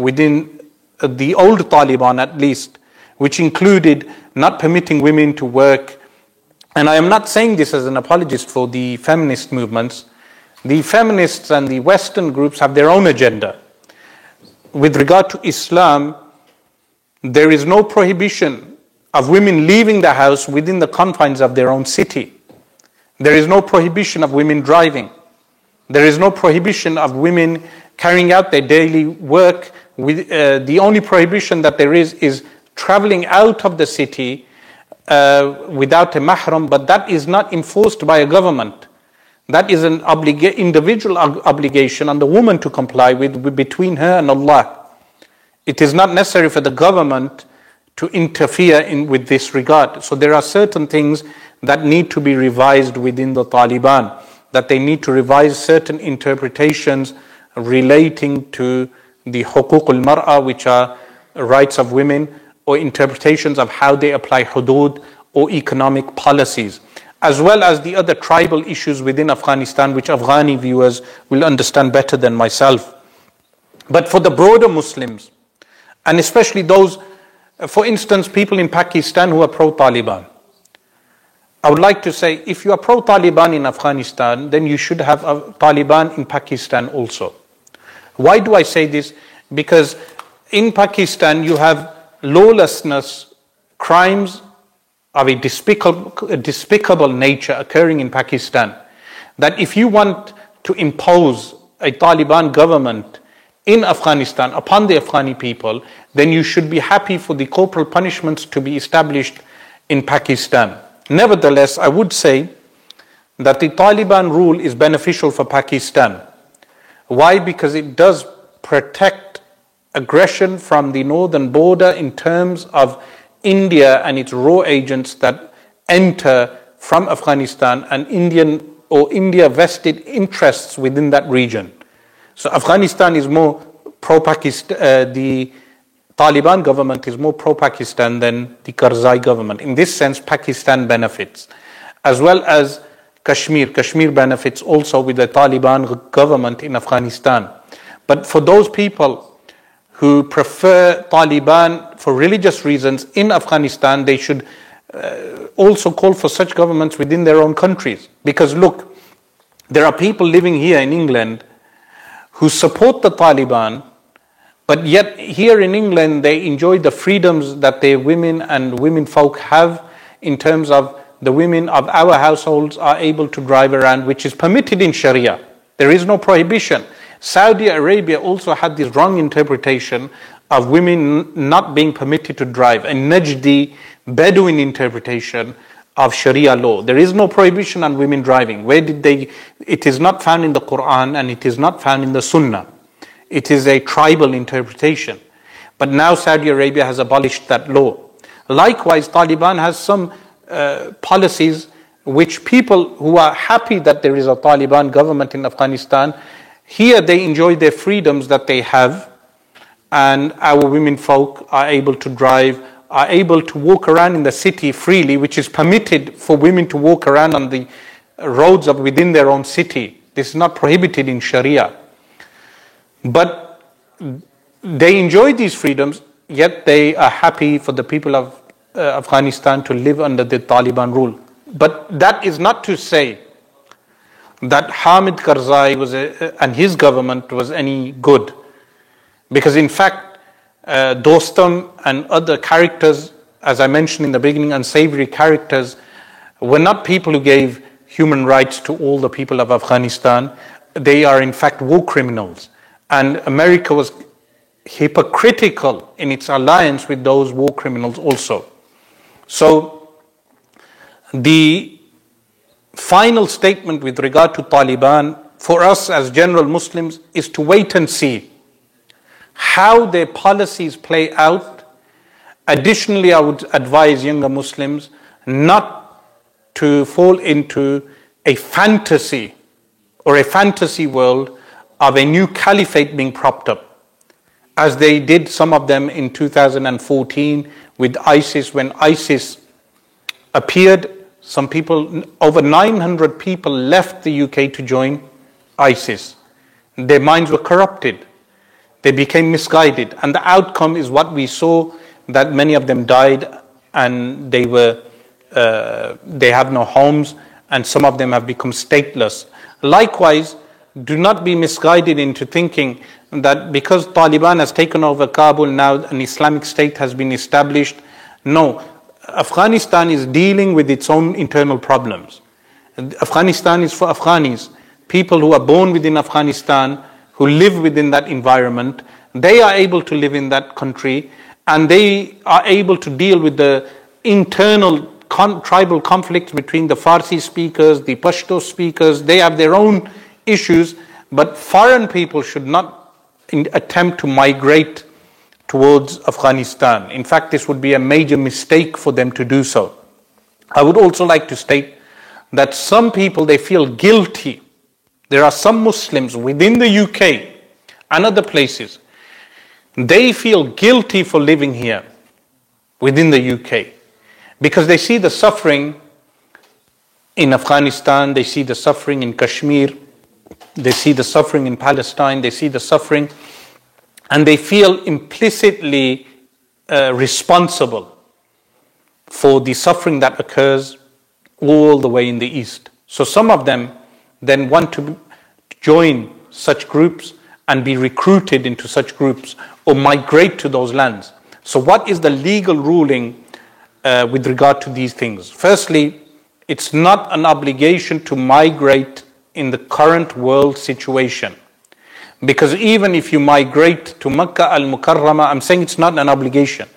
within uh, the old Taliban at least, which included not permitting women to work. And I am not saying this as an apologist for the feminist movements. The feminists and the Western groups have their own agenda. With regard to Islam, there is no prohibition of women leaving the house within the confines of their own city. There is no prohibition of women driving. There is no prohibition of women carrying out their daily work. With, uh, the only prohibition that there is is traveling out of the city uh, without a mahram, but that is not enforced by a government. That is an obliga- individual obligation on the woman to comply with between her and Allah. It is not necessary for the government to interfere in, with this regard. So there are certain things that need to be revised within the Taliban that they need to revise certain interpretations relating to the hukuk al-mar'a, which are rights of women, or interpretations of how they apply hudud or economic policies, as well as the other tribal issues within Afghanistan, which Afghani viewers will understand better than myself. But for the broader Muslims, and especially those, for instance, people in Pakistan who are pro Taliban, I would like to say if you are pro Taliban in Afghanistan, then you should have a Taliban in Pakistan also. Why do I say this? Because in Pakistan you have lawlessness, crimes of a despicable, a despicable nature occurring in Pakistan. That if you want to impose a Taliban government in Afghanistan upon the Afghani people, then you should be happy for the corporal punishments to be established in Pakistan. Nevertheless, I would say that the Taliban rule is beneficial for Pakistan. Why? Because it does protect aggression from the northern border in terms of India and its RAW agents that enter from Afghanistan and Indian or India vested interests within that region. So Afghanistan is more pro-Pakistan, uh, the Taliban government is more pro Pakistan than the Karzai government. In this sense, Pakistan benefits, as well as Kashmir. Kashmir benefits also with the Taliban government in Afghanistan. But for those people who prefer Taliban for religious reasons in Afghanistan, they should uh, also call for such governments within their own countries. Because look, there are people living here in England who support the Taliban but yet, here in England, they enjoy the freedoms that their women and women folk have in terms of the women of our households are able to drive around, which is permitted in Sharia. There is no prohibition. Saudi Arabia also had this wrong interpretation of women not being permitted to drive, a Najdi Bedouin interpretation of Sharia law. There is no prohibition on women driving. Where did they? It is not found in the Quran and it is not found in the Sunnah. It is a tribal interpretation. But now Saudi Arabia has abolished that law. Likewise, Taliban has some uh, policies which people who are happy that there is a Taliban government in Afghanistan, here they enjoy their freedoms that they have, and our women folk are able to drive, are able to walk around in the city freely, which is permitted for women to walk around on the roads of within their own city. This is not prohibited in Sharia. But they enjoy these freedoms, yet they are happy for the people of uh, Afghanistan to live under the Taliban rule. But that is not to say that Hamid Karzai was a, and his government was any good. Because in fact, uh, Dostum and other characters, as I mentioned in the beginning, unsavory characters, were not people who gave human rights to all the people of Afghanistan. They are, in fact, war criminals. And America was hypocritical in its alliance with those war criminals also. So, the final statement with regard to Taliban for us as general Muslims is to wait and see how their policies play out. Additionally, I would advise younger Muslims not to fall into a fantasy or a fantasy world of a new caliphate being propped up, as they did some of them in 2014 with ISIS when ISIS appeared. Some people, over 900 people left the UK to join ISIS. Their minds were corrupted. They became misguided. And the outcome is what we saw that many of them died and they were uh, they have no homes, and some of them have become stateless. Likewise, do not be misguided into thinking that because Taliban has taken over Kabul, now an Islamic state has been established. No, Afghanistan is dealing with its own internal problems. Afghanistan is for Afghanis, people who are born within Afghanistan, who live within that environment. They are able to live in that country and they are able to deal with the internal con- tribal conflicts between the Farsi speakers, the Pashto speakers. They have their own issues, but foreign people should not attempt to migrate towards Afghanistan. In fact, this would be a major mistake for them to do so. I would also like to state that some people they feel guilty. There are some Muslims within the UK and other places. They feel guilty for living here within the UK because they see the suffering in Afghanistan, they see the suffering in Kashmir, they see the suffering in Palestine, they see the suffering, and they feel implicitly uh, responsible for the suffering that occurs all the way in the east. So some of them then want to join such groups and be recruited into such groups or migrate to those lands. So, what is the legal ruling uh, with regard to these things. Firstly, it's not an obligation to migrate in the current world situation. Because even if you migrate to Makkah al Mukarramah, I'm saying it's not an obligation.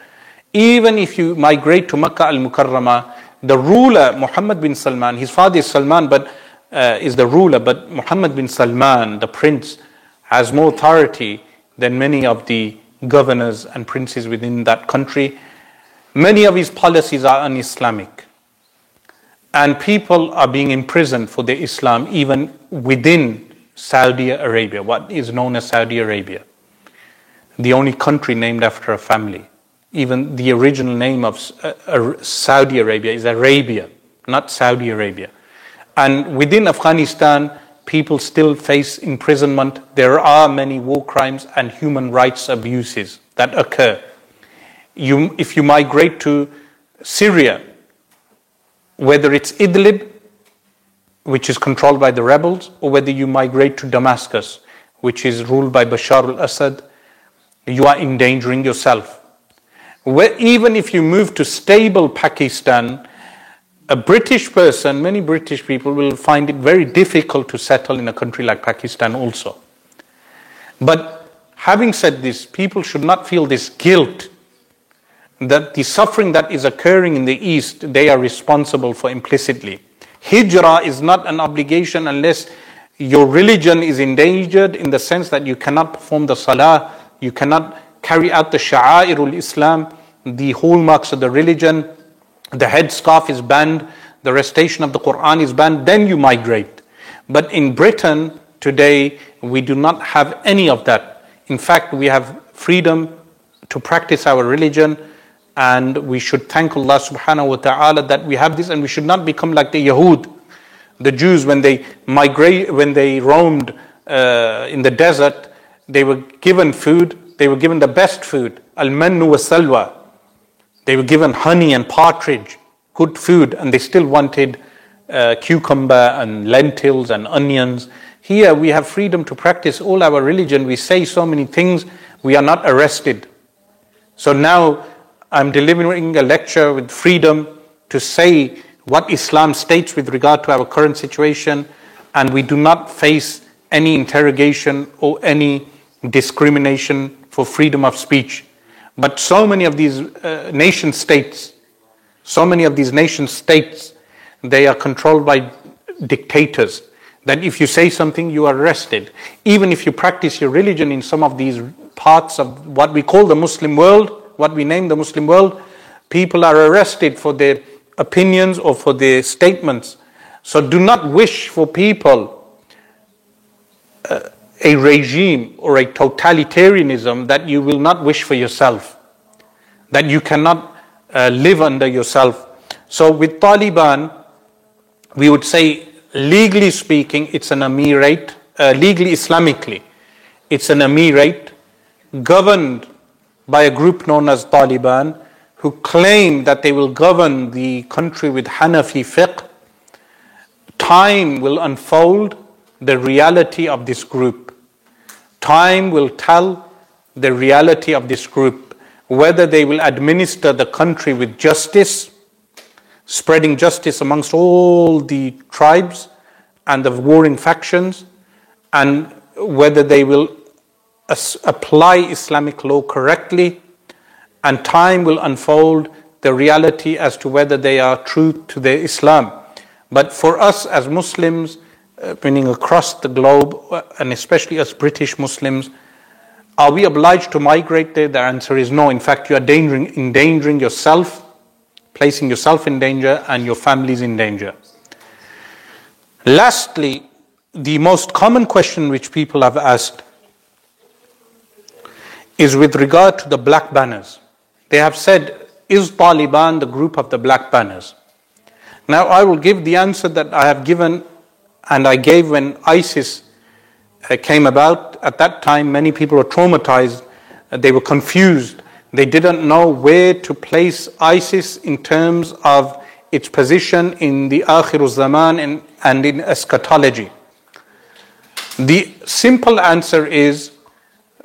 Even if you migrate to Makkah al Mukarramah, the ruler, Muhammad bin Salman, his father is Salman, but uh, is the ruler, but Muhammad bin Salman, the prince, has more authority than many of the governors and princes within that country. Many of his policies are un Islamic. And people are being imprisoned for their Islam even within Saudi Arabia, what is known as Saudi Arabia. The only country named after a family. Even the original name of uh, Saudi Arabia is Arabia, not Saudi Arabia. And within Afghanistan, people still face imprisonment. There are many war crimes and human rights abuses that occur you, if you migrate to Syria, whether it's Idlib, which is controlled by the rebels, or whether you migrate to Damascus, which is ruled by Bashar al Assad, you are endangering yourself. Where, even if you move to stable Pakistan, a British person, many British people will find it very difficult to settle in a country like Pakistan also. But having said this, people should not feel this guilt that the suffering that is occurring in the East, they are responsible for implicitly. Hijrah is not an obligation unless your religion is endangered in the sense that you cannot perform the salah, you cannot carry out the sha'airul Islam, the hallmarks of the religion, the headscarf is banned, the recitation of the Quran is banned, then you migrate. But in Britain today, we do not have any of that. In fact, we have freedom to practice our religion and we should thank Allah subhanahu wa ta'ala that we have this and we should not become like the Yahud, the Jews when they migrate, when they roamed uh, in the desert, they were given food, they were given the best food, al-mannu wa salwa. They were given honey and partridge, good food, and they still wanted uh, cucumber and lentils and onions. Here we have freedom to practice all our religion. We say so many things, we are not arrested. So now I'm delivering a lecture with freedom to say what Islam states with regard to our current situation, and we do not face any interrogation or any discrimination for freedom of speech. But so many of these uh, nation states, so many of these nation states, they are controlled by dictators. That if you say something, you are arrested. Even if you practice your religion in some of these parts of what we call the Muslim world, what we name the Muslim world, people are arrested for their opinions or for their statements. So do not wish for people uh, a regime or a totalitarianism that you will not wish for yourself, that you cannot uh, live under yourself. So with Taliban, we would say, legally speaking, it's an emirate, uh, legally Islamically, it's an emirate governed by a group known as Taliban who claim that they will govern the country with Hanafi fiqh. Time will unfold the reality of this group. Time will tell the reality of this group, whether they will administer the country with justice, spreading justice amongst all the tribes and the warring factions, and whether they will apply Islamic law correctly, and time will unfold the reality as to whether they are true to their Islam. But for us as Muslims, uh, meaning across the globe, uh, and especially as British Muslims, are we obliged to migrate there? The answer is no. In fact, you are endangering, endangering yourself, placing yourself in danger, and your families in danger. Lastly, the most common question which people have asked is with regard to the black banners. They have said, Is Taliban the group of the black banners? Now, I will give the answer that I have given and I gave when ISIS uh, came about. At that time, many people were traumatized, they were confused. They didn't know where to place ISIS in terms of its position in the Akhir Zaman and in eschatology. The simple answer is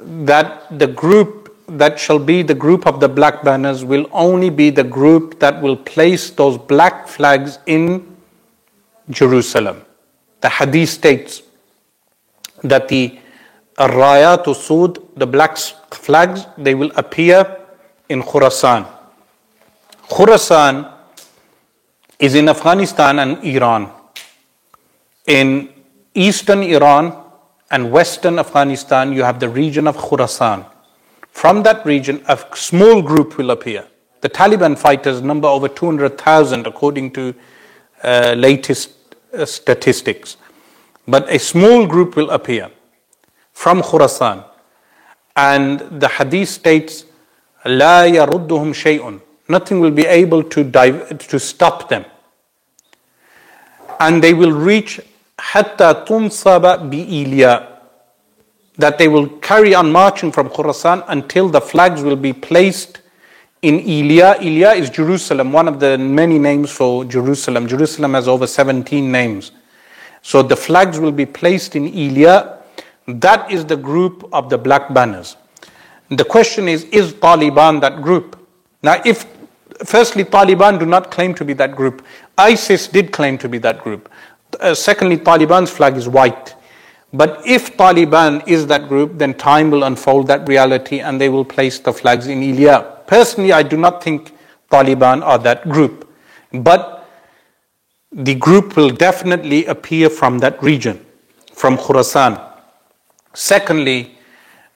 that the group that shall be the group of the black banners will only be the group that will place those black flags in Jerusalem. The hadith states that the Rayat Sud, the black flags, they will appear in Khurasan. Khurasan is in Afghanistan and Iran. In eastern Iran, and western Afghanistan, you have the region of Khurasan. From that region, a small group will appear. The Taliban fighters number over 200,000 according to uh, latest uh, statistics. But a small group will appear from Khurasan. And the hadith states, لا يردهم شيء. Nothing will be able to, dive, to stop them. And they will reach hatta tunsaba bi that they will carry on marching from Khurasan until the flags will be placed in Ilya. Ilya is Jerusalem, one of the many names for Jerusalem. Jerusalem has over 17 names. So the flags will be placed in Ilya. That is the group of the black banners. The question is, is Taliban that group? Now, if firstly, Taliban do not claim to be that group. ISIS did claim to be that group. Uh, secondly, Taliban's flag is white. But if Taliban is that group, then time will unfold that reality and they will place the flags in Ilya. Personally, I do not think Taliban are that group. But the group will definitely appear from that region, from Khurasan. Secondly,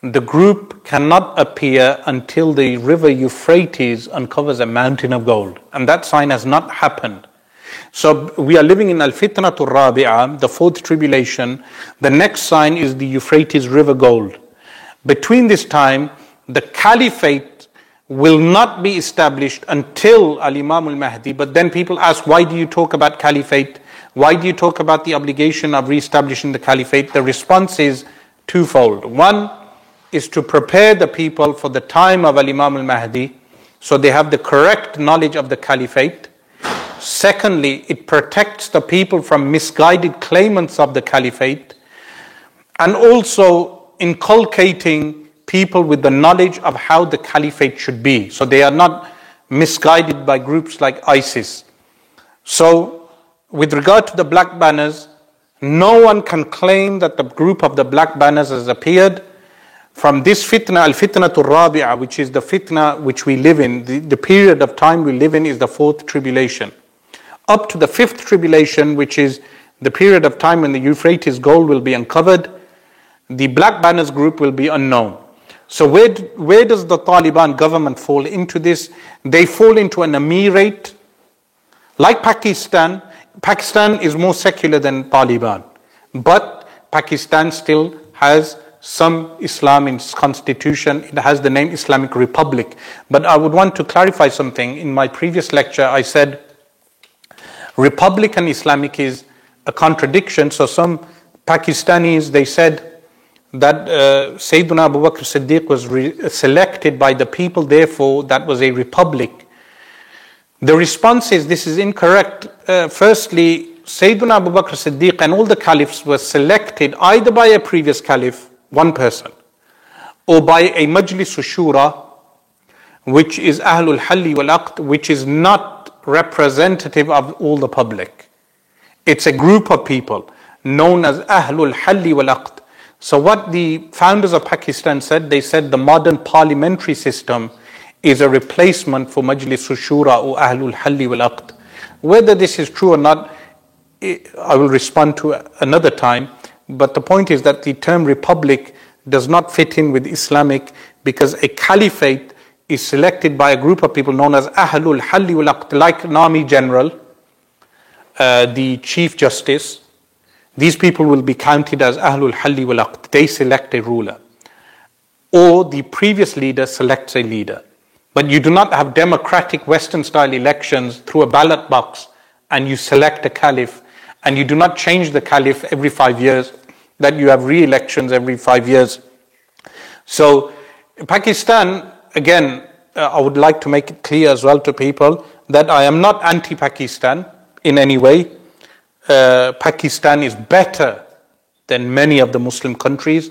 the group cannot appear until the river Euphrates uncovers a mountain of gold. And that sign has not happened. So we are living in Al Fitnatul Rabi'ah, the fourth tribulation. The next sign is the Euphrates River gold. Between this time, the caliphate will not be established until Al Imam al Mahdi. But then people ask, why do you talk about caliphate? Why do you talk about the obligation of re-establishing the caliphate? The response is twofold. One is to prepare the people for the time of Al Imam al Mahdi so they have the correct knowledge of the caliphate. Secondly, it protects the people from misguided claimants of the caliphate and also inculcating people with the knowledge of how the caliphate should be. So they are not misguided by groups like ISIS. So, with regard to the black banners, no one can claim that the group of the black banners has appeared. From this fitna, al fitna to rabi'ah, which is the fitna which we live in, the, the period of time we live in is the fourth tribulation. Up to the fifth tribulation, which is the period of time when the Euphrates gold will be uncovered, the Black Banners group will be unknown. So, where, where does the Taliban government fall into this? They fall into an emirate. Like Pakistan, Pakistan is more secular than Taliban, but Pakistan still has some Islam in its constitution. It has the name Islamic Republic. But I would want to clarify something. In my previous lecture, I said Republic and Islamic is a contradiction. So some Pakistanis, they said that uh, Sayyidina Abu Bakr Siddiq was re- selected by the people, therefore that was a republic. The response is this is incorrect. Uh, firstly, Sayyidina Abu Bakr Siddiq and all the caliphs were selected either by a previous caliph, one person, or by a Majlis Shura, which is Ahlul Halli wal Aqd, which is not representative of all the public. It's a group of people known as Ahlul Halli wal Aqd. So, what the founders of Pakistan said, they said the modern parliamentary system is a replacement for Majlis Shura or Ahlul Halli wal Aqd. Whether this is true or not, eh, I will respond to another time. But the point is that the term republic does not fit in with Islamic because a caliphate is selected by a group of people known as Ahlul Halli wal like an army general uh, the Chief Justice, these people will be counted as Ahlul Halli wal. They select a ruler. Or the previous leader selects a leader. But you do not have democratic Western style elections through a ballot box and you select a caliph and you do not change the caliph every five years, that you have re elections every five years. So, Pakistan, again, uh, I would like to make it clear as well to people that I am not anti Pakistan in any way. Uh, Pakistan is better than many of the Muslim countries.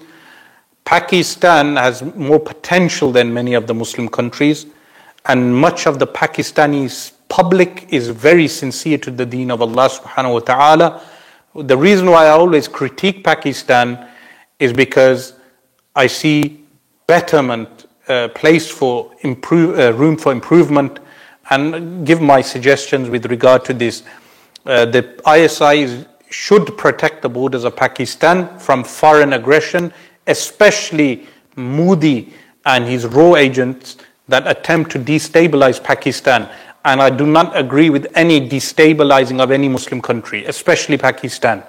Pakistan has more potential than many of the Muslim countries, and much of the Pakistani public is very sincere to the deen of Allah subhanahu wa ta'ala. The reason why I always critique Pakistan is because I see betterment, place for improve, uh, room for improvement, and give my suggestions with regard to this. Uh, the ISI should protect the borders of Pakistan from foreign aggression, especially Modi and his RAW agents that attempt to destabilize Pakistan. And I do not agree with any destabilizing of any Muslim country, especially Pakistan.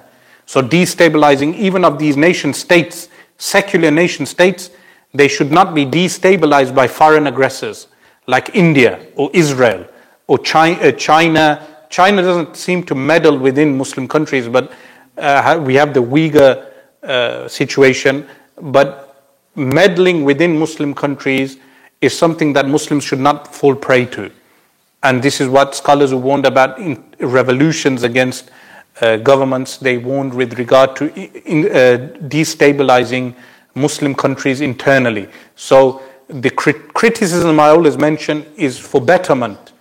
So, destabilizing even of these nation states, secular nation states, they should not be destabilized by foreign aggressors like India or Israel or uh, China China doesn't seem to meddle within Muslim countries, but uh, we have the Uyghur uh, situation. But meddling within Muslim countries is something that Muslims should not fall prey to. And this is what scholars warned about in revolutions against uh, governments. They warned with regard to in, uh, destabilizing Muslim countries internally. So the crit- criticism I always mention is for betterment.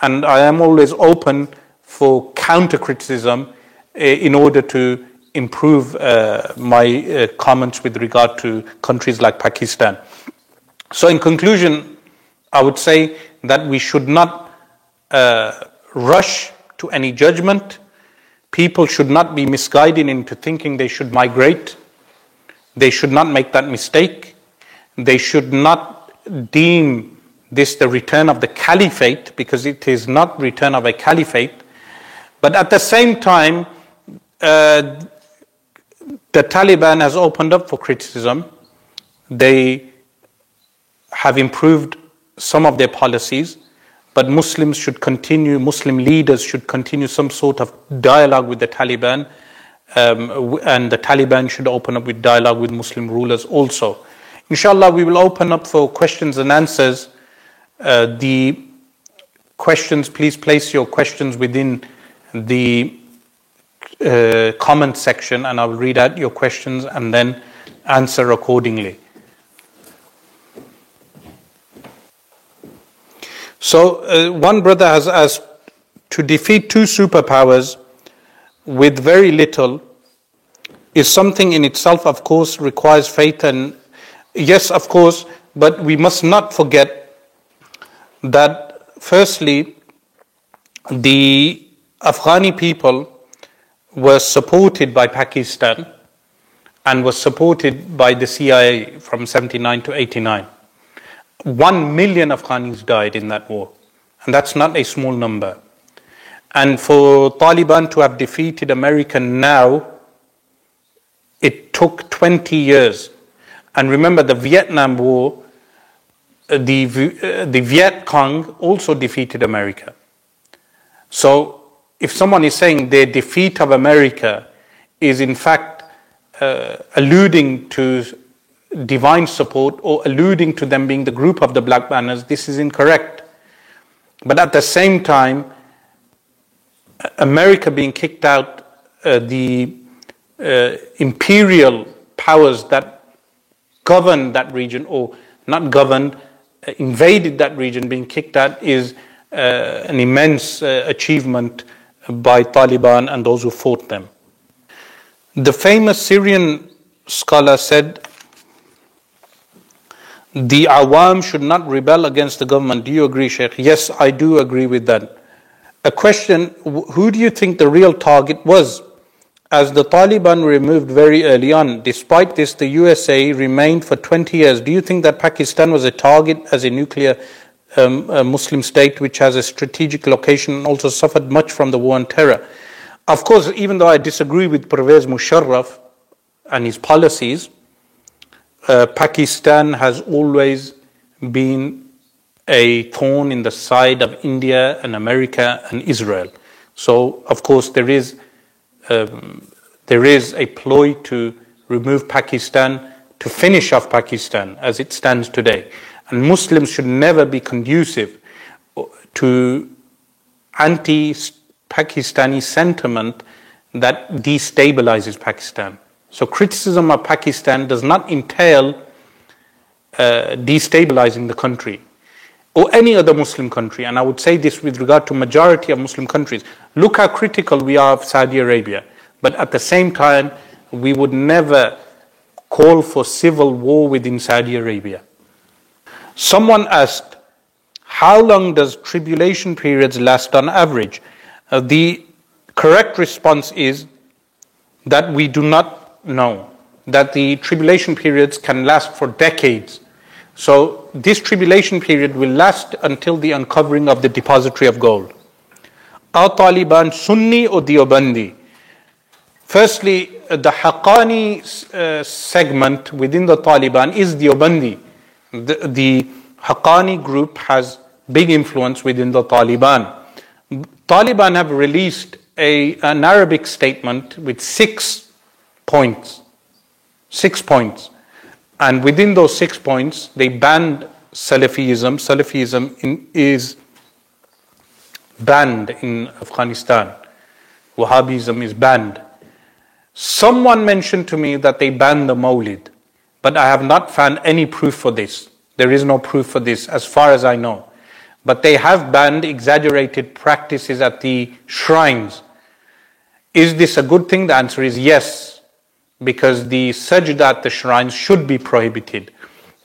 And I am always open for counter criticism eh, in order to improve uh, my uh, comments with regard to countries like Pakistan. So, in conclusion, I would say that we should not uh, rush to any judgment. People should not be misguided into thinking they should migrate. They should not make that mistake. They should not deem this the return of the caliphate because it is not return of a caliphate but at the same time, uh, the Taliban has opened up for criticism. They have improved some of their policies, but Muslims should continue, Muslim leaders should continue some sort of dialogue with the Taliban, um, and the Taliban should open up with dialogue with Muslim rulers also. Inshallah, we will open up for questions and answers. Uh, the questions, please place your questions within the uh, comment section and I will read out your questions and then answer accordingly. So, uh, one brother has asked to defeat two superpowers with very little is something in itself, of course, requires faith and yes, of course, but we must not forget that firstly, the Afghani people were supported by Pakistan and was supported by the CIA from 79 to 89. One million Afghanis died in that war, and that's not a small number. And for Taliban to have defeated America now, it took 20 years. And remember, the Vietnam War, uh, the, uh, the Viet Cong also defeated America. So, if someone is saying the defeat of America is in fact uh, alluding to divine support or alluding to them being the group of the Black Banners, this is incorrect. But at the same time, America being kicked out, uh, the uh, imperial powers that governed that region, or not governed, uh, invaded that region, being kicked out, is uh, an immense uh, achievement by Taliban and those who fought them. The famous Syrian scholar said, the awam should not rebel against the government. Do you agree, Sheikh? Yes, I do agree with that a question who do you think the real target was? As the Taliban removed very early on, despite this, the USA remained for 20 years. Do you think that Pakistan was a target as a nuclear um, a Muslim state which has a strategic location and also suffered much from the war on terror? Of course, even though I disagree with Pervez Musharraf and his policies, uh, Pakistan has always been a thorn in the side of India and America and Israel. So, of course, there is, um, there is a ploy to remove Pakistan, to finish off Pakistan as it stands today. And Muslims should never be conducive to anti Pakistani sentiment that destabilizes Pakistan. So, criticism of Pakistan does not entail uh, destabilizing the country or any other Muslim country, and I would say this with regard to majority of Muslim countries, look how critical we are of Saudi Arabia. But at the same time, we would never call for civil war within Saudi Arabia. Someone asked, how long does tribulation periods last on average? Uh, the correct response is that we do not know, that the tribulation periods can last for decades. So this tribulation period will last until the uncovering of the depository of gold. Are Taliban Sunni or Deobandi? Firstly, the Haqqani uh, segment within the Taliban is Deobandi. The, the Haqqani group has big influence within the Taliban. Taliban have released a, an Arabic statement with six points. Six points. And within those six points, they banned Salafism. Salafism in, is banned in Afghanistan. Wahhabism is banned. Someone mentioned to me that they banned the Mawlid, but I have not found any proof for this. There is no proof for this, as far as I know. But they have banned exaggerated practices at the shrines. Is this a good thing? The answer is yes because the sajda at the shrines should be prohibited.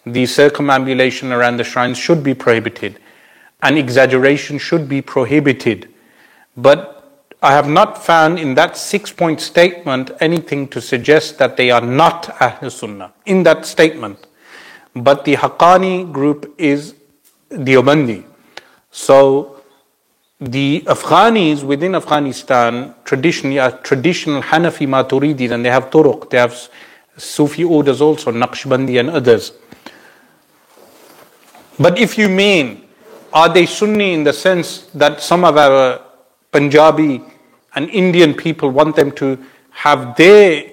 The circumambulation around the shrines should be prohibited. And exaggeration should be prohibited. But I have not found in that six point statement anything to suggest that they are not Ahl Sunnah in that statement. But the Haqqani group is Deobandi. So the Afghanis within Afghanistan traditionally are traditional Hanafi Maturidis and they have Turuq, they have Sufi orders also, Naqshbandi and others. But if you mean, are they Sunni in the sense that some of our Punjabi and Indian people want them to have their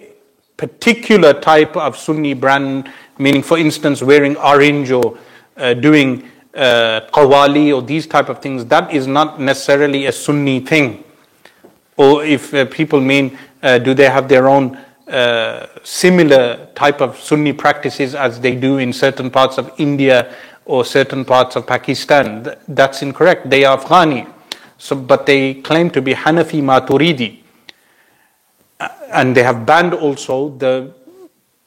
particular type of Sunni brand, meaning, for instance, wearing orange or uh, doing uh, or these type of things, that is not necessarily a Sunni thing. Or if uh, people mean, uh, do they have their own uh, similar type of Sunni practices as they do in certain parts of India or certain parts of Pakistan? That's incorrect. They are Afghani. So, but they claim to be Hanafi Maturidi. Uh, and they have banned also the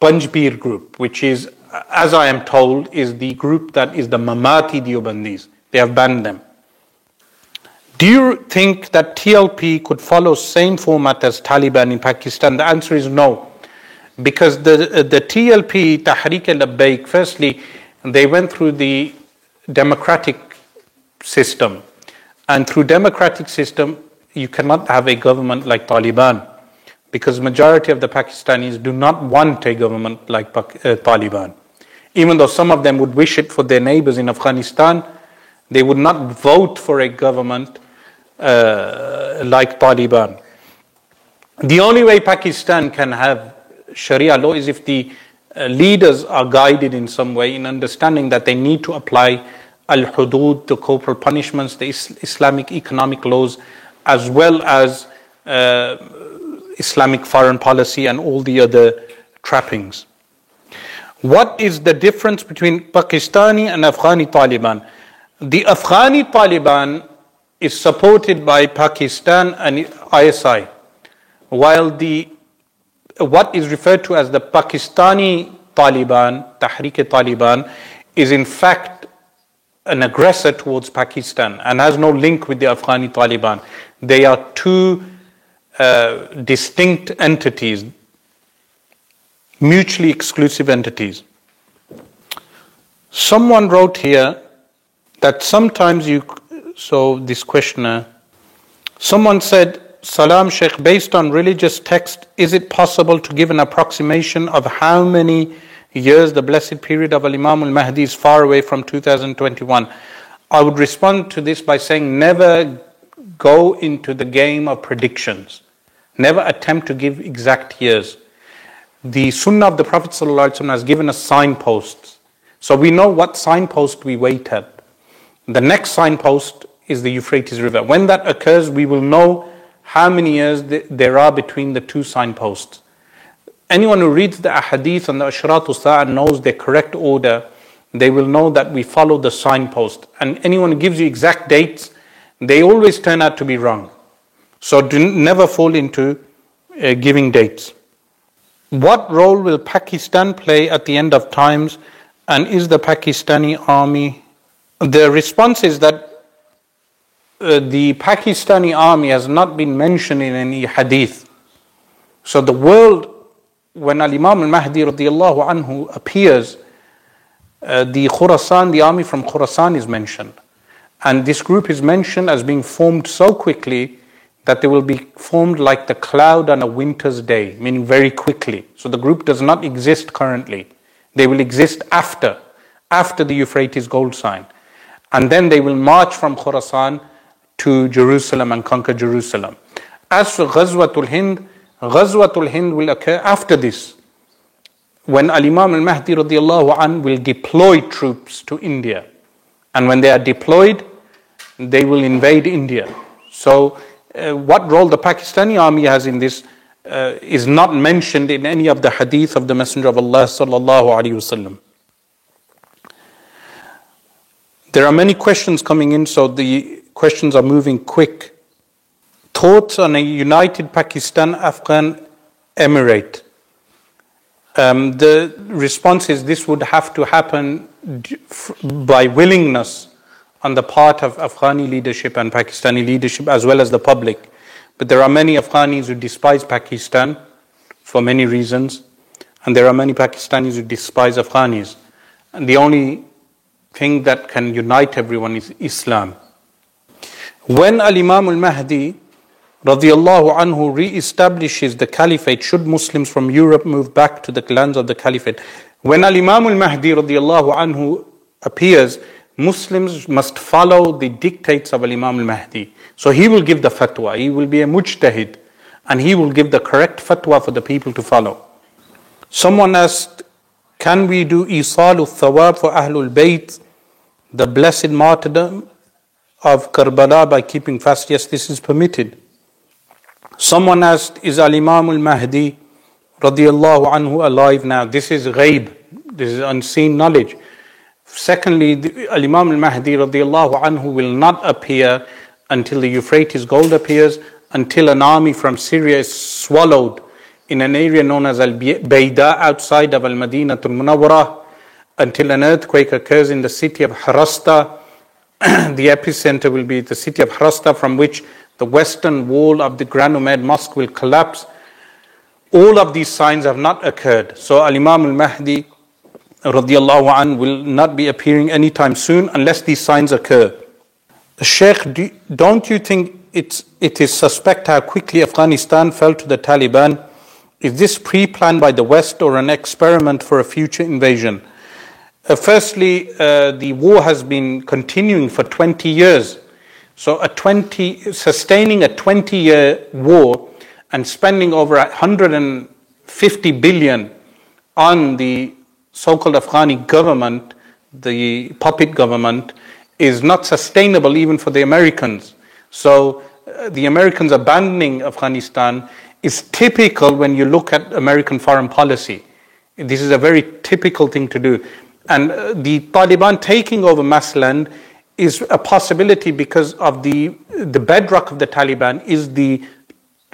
Panjpir group, which is, as I am told, is the group that is the Mamati Deobandis. They have banned them. Do you think that TLP could follow same format as Taliban in Pakistan? The answer is no. Because the, the TLP, Tahrik al-Labbaik, firstly, they went through the democratic system. And through democratic system, you cannot have a government like Taliban. Because majority of the Pakistanis do not want a government like uh, Taliban. Even though some of them would wish it for their neighbors in Afghanistan, they would not vote for a government uh, like Taliban. The only way Pakistan can have Sharia law is if the uh, leaders are guided in some way in understanding that they need to apply al hudud, the corporal punishments, the Islamic economic laws, as well as uh, Islamic foreign policy and all the other trappings. What is the difference between Pakistani and Afghani Taliban? The Afghani Taliban is supported by Pakistan and ISI, while the what is referred to as the Pakistani Taliban, Tahrik Taliban, is in fact an aggressor towards Pakistan and has no link with the Afghani Taliban. They are two uh, distinct entities, mutually exclusive entities. Someone wrote here that sometimes you so this questioner, someone said, Salam Sheikh, based on religious text, is it possible to give an approximation of how many years the blessed period of Al Imam al Mahdi is far away from 2021? I would respond to this by saying, never go into the game of predictions. Never attempt to give exact years. The Sunnah of the Prophet ﷺ has given us signposts. So we know what signpost we wait at. The next signpost is the Euphrates River. When that occurs, we will know how many years there are between the two signposts. Anyone who reads the ahadith and the ashratu sa'ah knows the correct order, they will know that we follow the signpost. And anyone who gives you exact dates, they always turn out to be wrong. So do never fall into uh, giving dates. What role will Pakistan play at the end of times? And is the Pakistani army? The response is that uh, the Pakistani army has not been mentioned in any hadith. So the world, when Al Imam al Mahdi anhu appears, uh, the Khurasan, the army from Khurasan is mentioned. And this group is mentioned as being formed so quickly that they will be formed like the cloud on a winter's day, meaning very quickly. So the group does not exist currently. They will exist after, after the Euphrates gold sign. And then they will march from Khurasan to Jerusalem and conquer Jerusalem. As for Ghazwatul Hind, Ghazwatul Hind will occur after this, when Al Imam al Mahdi radiallahu an will deploy troops to India. And when they are deployed, they will invade India. So, uh, what role the Pakistani army has in this uh, is not mentioned in any of the hadith of the Messenger of Allah sallallahu alaihi wasallam. There are many questions coming in, so the questions are moving quick. Thoughts on a united Pakistan Afghan emirate. Um, the response is this would have to happen by willingness on the part of Afghani leadership and Pakistani leadership as well as the public. But there are many Afghanis who despise Pakistan for many reasons, and there are many Pakistanis who despise Afghanis. And the only thing that can unite everyone is Islam. When Al Imam al Mahdi radiallahu anhu re-establishes the caliphate, should Muslims from Europe move back to the lands of the caliphate? When Al Imam al Mahdi radiallahu anhu appears, Muslims must follow the dictates of Imam al Mahdi. So he will give the fatwa, he will be a mujtahid, and he will give the correct fatwa for the people to follow. Someone asked, Can we do isalu thawab for Ahlul Bayt, the blessed martyrdom? of Karbala by keeping fast. Yes, this is permitted. Someone asked, Is Al Imam al Mahdi radiallahu anhu alive now? This is ghaib, this is unseen knowledge. Secondly, Al Imam al Mahdi anhu will not appear until the Euphrates gold appears, until an army from Syria is swallowed in an area known as Al Bayda outside of Al Madinatul Munawwarah, until an earthquake occurs in the city of Harasta. the epicenter will be the city of Harasta, from which the western wall of the Grand Umayyad Mosque will collapse. All of these signs have not occurred. So Al Imam Al Mahdi radiallahu an will not be appearing anytime soon unless these signs occur. Sheikh, do, don't you think it's, it is suspect how quickly Afghanistan fell to the Taliban? Is this pre planned by the West or an experiment for a future invasion? Uh, firstly, uh, the war has been continuing for 20 years. So, a 20, sustaining a 20 year war and spending over 150 billion on the so called Afghani government, the puppet government, is not sustainable even for the Americans. So uh, the Americans abandoning Afghanistan is typical when you look at American foreign policy. This is a very typical thing to do. And uh, the Taliban taking over Masland is a possibility because of the, the bedrock of the Taliban is the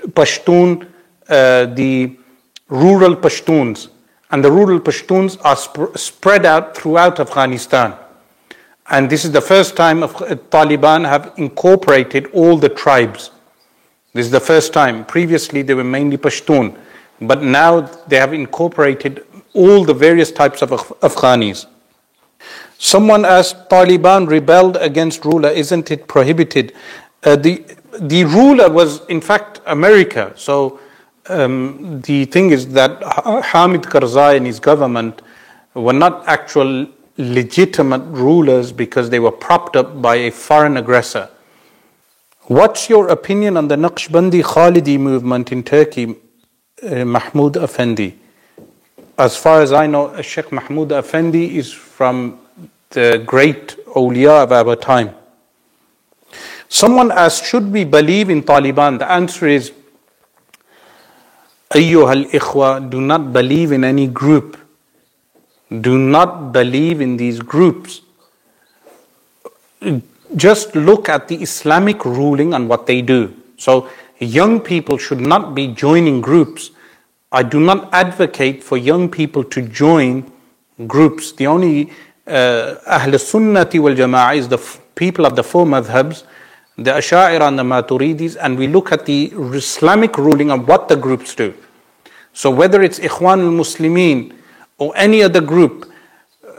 Pashtun, uh, the rural Pashtuns and the rural Pashtuns are sp- spread out throughout Afghanistan. And this is the first time uh, Taliban have incorporated all the tribes. This is the first time. Previously, they were mainly Pashtun, but now they have incorporated all the various types of Afghanis. Someone asked, Taliban rebelled against ruler, isn't it prohibited? Uh, the, the ruler was, in fact, America. So um, the thing is that Hamid Karzai and his government were not actual legitimate rulers because they were propped up by a foreign aggressor. What's your opinion on the Naqshbandi Khalidi movement in Turkey, uh, Mahmoud Effendi? As far as I know, Sheikh Mahmoud Effendi is from the great awliya of our time. Someone asked, should we believe in Taliban? The answer is Ayyuhal ikhwa, do not believe in any group. Do not believe in these groups. Just look at the Islamic ruling and what they do. So, young people should not be joining groups. I do not advocate for young people to join groups. The only uh, Ahl Sunnati wal Jama'ah is the f- people of the four madhabs, the Asha'ira and the Maturidis, and we look at the Islamic ruling of what the groups do. So whether it's Ikhwan al-Muslimin or any other group,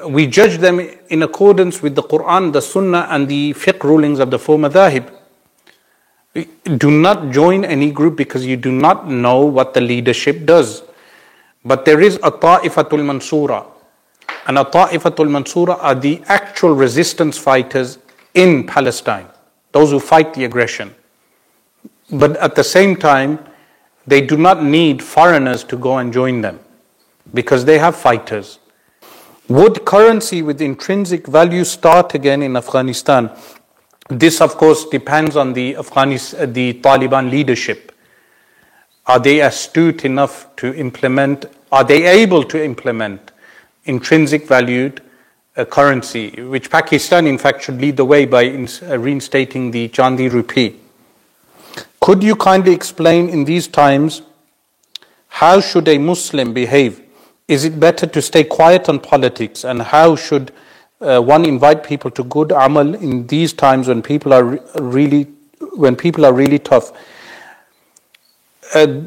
we judge them in accordance with the Quran, the Sunnah and the fiqh rulings of the four madhahib. Do not join any group because you do not know what the leadership does. But there is a ta'ifatul mansura. And a ta'ifatul mansura are the actual resistance fighters in Palestine, those who fight the aggression. But at the same time, they do not need foreigners to go and join them because they have fighters. Would currency with intrinsic value start again in Afghanistan? This, of course, depends on the, Afghanis, uh, the Taliban leadership. Are they astute enough to implement, are they able to implement intrinsic valued uh, currency, which Pakistan, in fact, should lead the way by reinstating the Chandi rupee? Could you kindly explain in these times how should a Muslim behave? Is it better to stay quiet on politics and how should uh, one invite people to good amal in these times when people are really when people are really tough? Uh,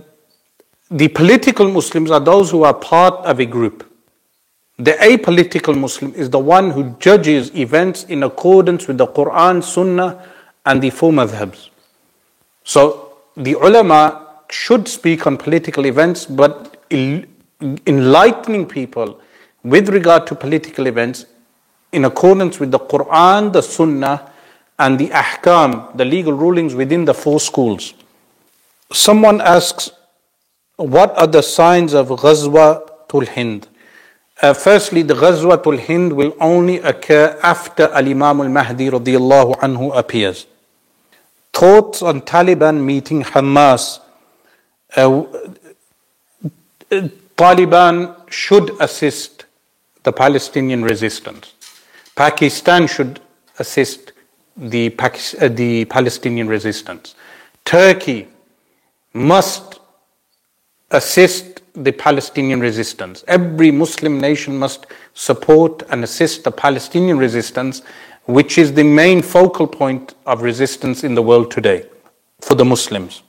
the political Muslims are those who are part of a group. The apolitical Muslim is the one who judges events in accordance with the Quran, Sunnah, and the four madhabs. So the ulama should speak on political events, but enlightening people with regard to political events in accordance with the Quran, the Sunnah, and the ahkam, the legal rulings within the four schools. Someone asks, what are the signs of Ghazwatul Hind? Uh, firstly, the Ghazwatul Hind will only occur after Al Imam al Mahdi radiallahu anhu appears thoughts on Taliban meeting Hamas. Uh, Taliban should assist the Palestinian resistance. Pakistan should assist the, uh, the Palestinian resistance. Turkey must assist the Palestinian resistance. Every Muslim nation must support and assist the Palestinian resistance, which is the main focal point of resistance in the world today for the Muslims.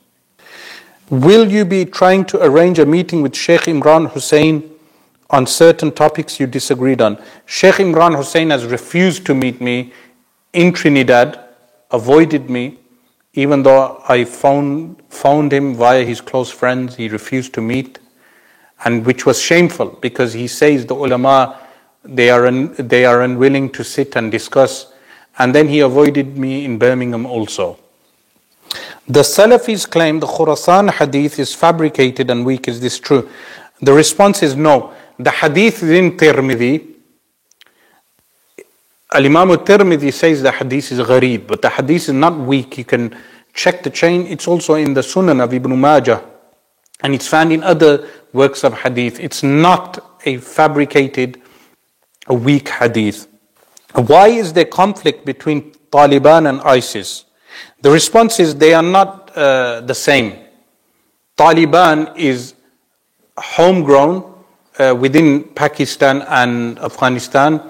Will you be trying to arrange a meeting with Sheikh Imran Hosein on certain topics you disagreed on? Sheikh Imran Hosein has refused to meet me in Trinidad, avoided me, even though I found, found him via his close friends, he refused to meet, and which was shameful because he says the ulama they are, un, they are unwilling to sit and discuss. And then he avoided me in Birmingham also. The Salafis claim the Khurasan hadith is fabricated and weak. Is this true? The response is no. The hadith is in Tirmidhi. Al Imam Tirmidhi says the hadith is gharib, but the hadith is not weak. You can check the chain. It's also in the Sunan of Ibn Majah, and it's found in other works of hadith. It's not a fabricated, a weak hadith. Why is there conflict between Taliban and ISIS? The response is they are not uh, the same. Taliban is homegrown uh, within Pakistan and Afghanistan.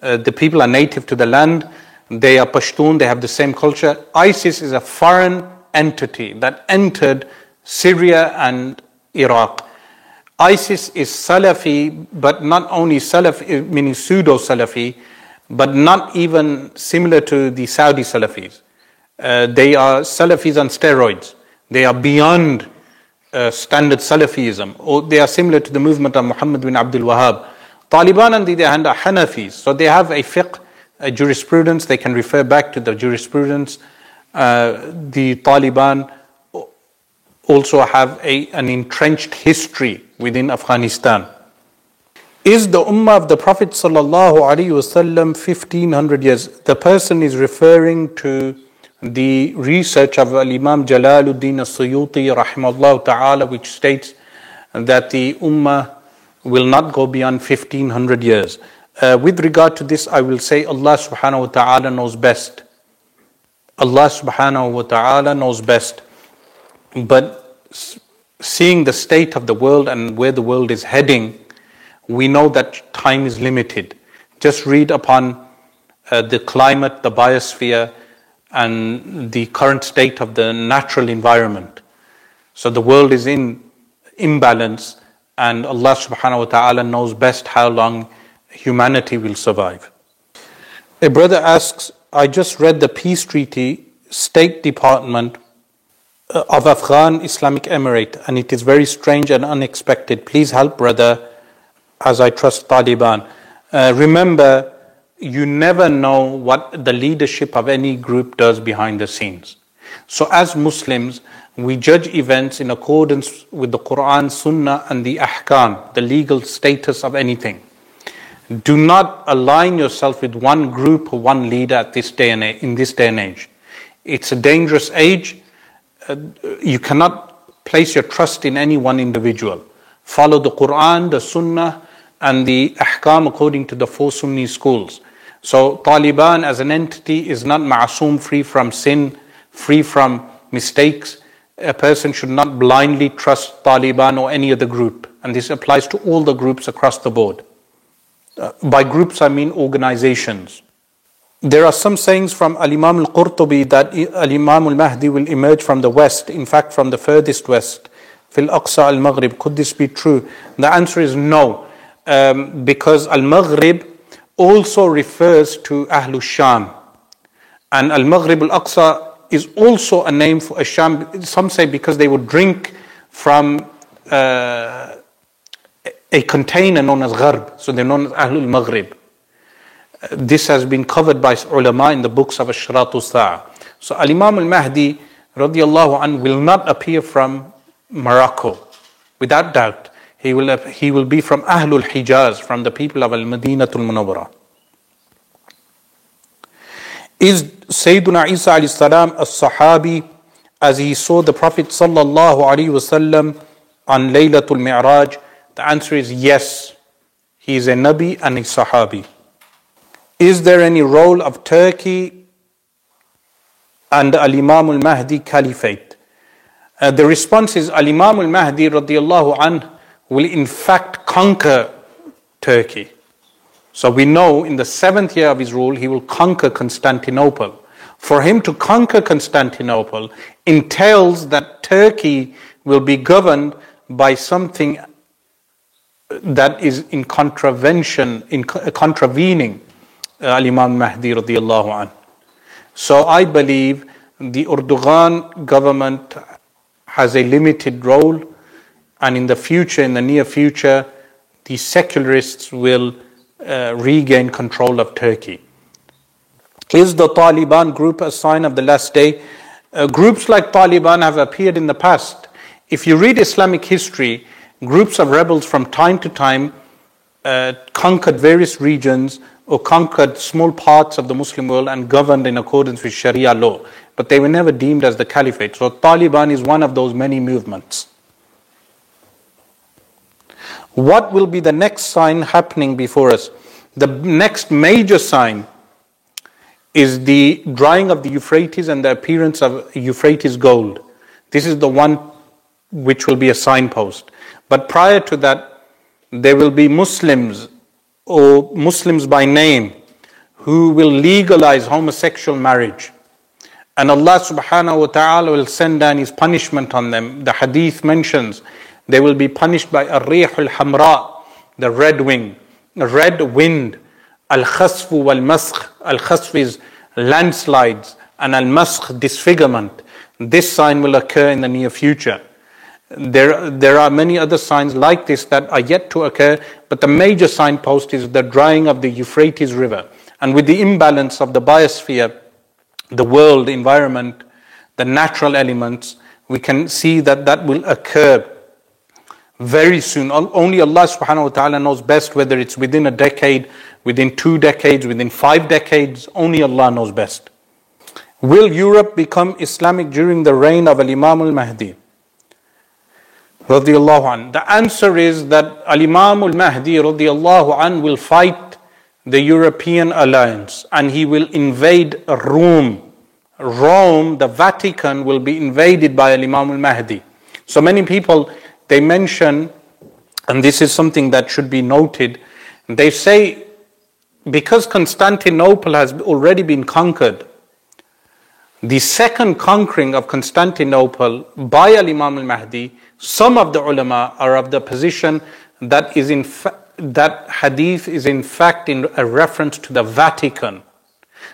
Uh, the people are native to the land. They are Pashtun, they have the same culture. ISIS is a foreign entity that entered Syria and Iraq. ISIS is Salafi, but not only Salafi, meaning pseudo Salafi, but not even similar to the Saudi Salafis. Uh, they are Salafis on steroids. They are beyond uh, standard Salafism. Or they are similar to the movement of Muhammad bin Abdul Wahhab. Taliban, on the other hand, are Hanafis. So they have a fiqh, a jurisprudence. They can refer back to the jurisprudence. Uh, the Taliban also have a, an entrenched history within Afghanistan. Is the Ummah of the Prophet sallallahu alaihi wasallam 1500 years? The person is referring to the research of Imam Jalaluddin as-Suyuti rahimahullah ta'ala which states that the ummah will not go beyond 1500 years. Uh, with regard to this, I will say Allah subhanahu wa ta'ala knows best. Allah subhanahu wa ta'ala knows best. But seeing the state of the world and where the world is heading, we know that time is limited. Just read upon uh, the climate, the biosphere, and the current state of the natural environment. So the world is in imbalance, and Allah subhanahu wa ta'ala knows best how long humanity will survive. A brother asks, I just read the peace treaty, State Department of Afghan Islamic Emirate, and it is very strange and unexpected. Please help, brother, as I trust Taliban. Uh, remember, you never know what the leadership of any group does behind the scenes. So, as Muslims, we judge events in accordance with the Quran, Sunnah, and the Ahkam, the legal status of anything. Do not align yourself with one group or one leader at this day and age, in this day and age. It's a dangerous age. Uh, you cannot place your trust in any one individual. Follow the Quran, the Sunnah, and the Ahkam according to the four Sunni schools. So Taliban as an entity is not ma'asum, free from sin, free from mistakes. A person should not blindly trust Taliban or any other group. And this applies to all the groups across the board. Uh, by groups, I mean organizations. There are some sayings from Al Imam al Qurtubi that Al Imam al Mahdi will emerge from the west, in fact, from the furthest west, fil Aqsa al Maghrib. Could this be true? The answer is no, um, because Al Maghrib also refers to Ahlul Sham. And Al Maghrib al Aqsa is also a name for Asham. Some say because they would drink from uh, a container known as Gharb, so they're known as Ahlul Maghrib. This has been covered by ulama in the books of Ashratu Sa'ah. So Al Imam al Mahdi radiallahu an will not appear from Morocco, without doubt. He will, he will be from Ahlul Hijaz, from the people of Al Madinatul Munawwara. Is Sayyiduna Isa alayhi salam a Sahabi as he saw the Prophet sallallahu alaihi wasallam on Laylatul Mi'raj? The answer is yes. He is a Nabi and a Sahabi. Is there any role of Turkey and Al Imam al Mahdi Caliphate? Uh, the response is Al Imam al Mahdi radiallahu anh will in fact conquer Turkey. So we know in the seventh year of his rule, he will conquer Constantinople. For him to conquer Constantinople entails that Turkey will be governed by something that is in contravention, in contravening Al Imam Mahdi radiallahu anh. So I believe the Erdogan government has a limited role, and in the future, in the near future, the secularists will uh, regain control of Turkey. Is the Taliban group a sign of the last day? Uh, groups like Taliban have appeared in the past. If you read Islamic history, groups of rebels from time to time uh, conquered various regions or conquered small parts of the Muslim world and governed in accordance with Sharia law. But they were never deemed as the caliphate. So Taliban is one of those many movements. What will be the next sign happening before us? The next major sign is the drying of the Euphrates and the appearance of Euphrates gold. This is the one which will be a signpost. But prior to that, there will be Muslims or Muslims by name who will legalize homosexual marriage. And Allah subhanahu wa ta'ala will send down His punishment on them. The hadith mentions they will be punished by a rihul hamra, the red wing, the red wind. Al khasfu wal maskh. Al khasf is landslides, and al maskh disfigurement. This sign will occur in the near future. There, there are many other signs like this that are yet to occur, but the major signpost is the drying of the Euphrates River. And with the imbalance of the biosphere, the world environment, the natural elements, we can see that that will occur very soon. Only Allah subhanahu wa ta'ala knows best whether it's within a decade, within two decades, within five decades. Only Allah knows best. Will Europe become Islamic during the reign of Al Imam al Mahdi? The answer is that Al Imam al Mahdi will fight the European alliance and he will invade Rome. Rome, the Vatican, will be invaded by Al Imam al Mahdi. So many people they mention, and this is something that should be noted, they say because Constantinople has already been conquered, the second conquering of Constantinople by Al Imam al Mahdi some of the ulama are of the position that is in fa- that hadith is in fact in a reference to the Vatican,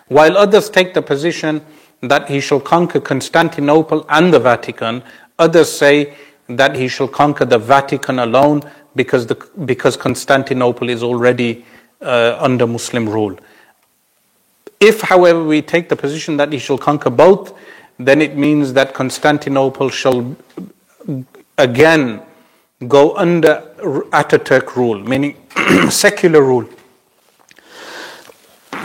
while others take the position that he shall conquer Constantinople and the Vatican. Others say that he shall conquer the Vatican alone because the, because Constantinople is already uh, under Muslim rule. If, however, we take the position that he shall conquer both, then it means that Constantinople shall again go under Ataturk rule, meaning secular rule.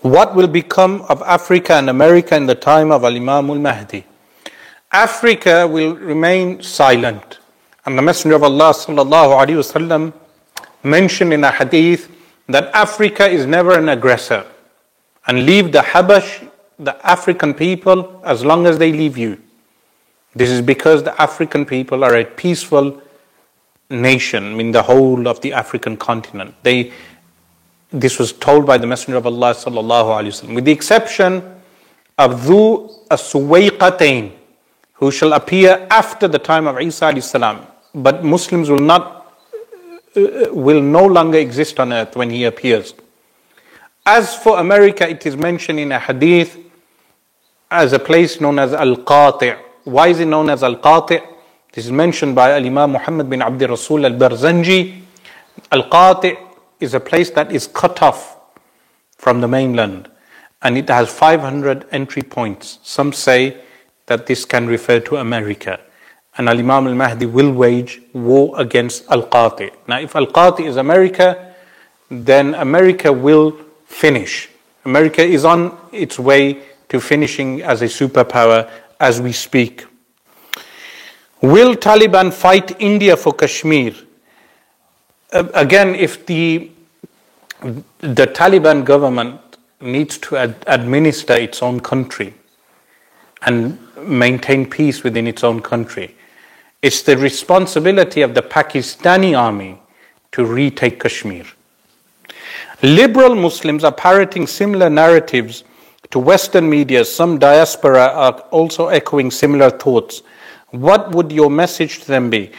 what will become of Africa and America in the time of Al Imam al Mahdi? Africa will remain silent. And the Messenger of Allah sallallahu alaihi wasallam mentioned in a hadith that Africa is never an aggressor. And leave the Habash, the African people, as long as they leave you. This is because the African people are a peaceful nation in the whole of the African continent. They, this was told by the Messenger of Allah sallallahu with the exception of Dhu as who shall appear after the time of Isa salam. But Muslims will not, uh, will no longer exist on earth when he appears. As for America, it is mentioned in a hadith as a place known as Al-Qati' Why is it known as Al Qati? This is mentioned by Al Imam Muhammad bin Abdul Rasul Al Barzanji. Al Qati is a place that is cut off from the mainland and it has 500 entry points. Some say that this can refer to America. And Al Imam Al Mahdi will wage war against Al Qati. Now, if Al Qati is America, then America will finish. America is on its way to finishing as a superpower as we speak. Will Taliban fight India for Kashmir? Uh, again, if the, the Taliban government needs to ad- administer its own country and maintain peace within its own country. It's the responsibility of the Pakistani army to retake Kashmir. Liberal Muslims are parroting similar narratives to Western media. Some diaspora are also echoing similar thoughts. What would your message to them be?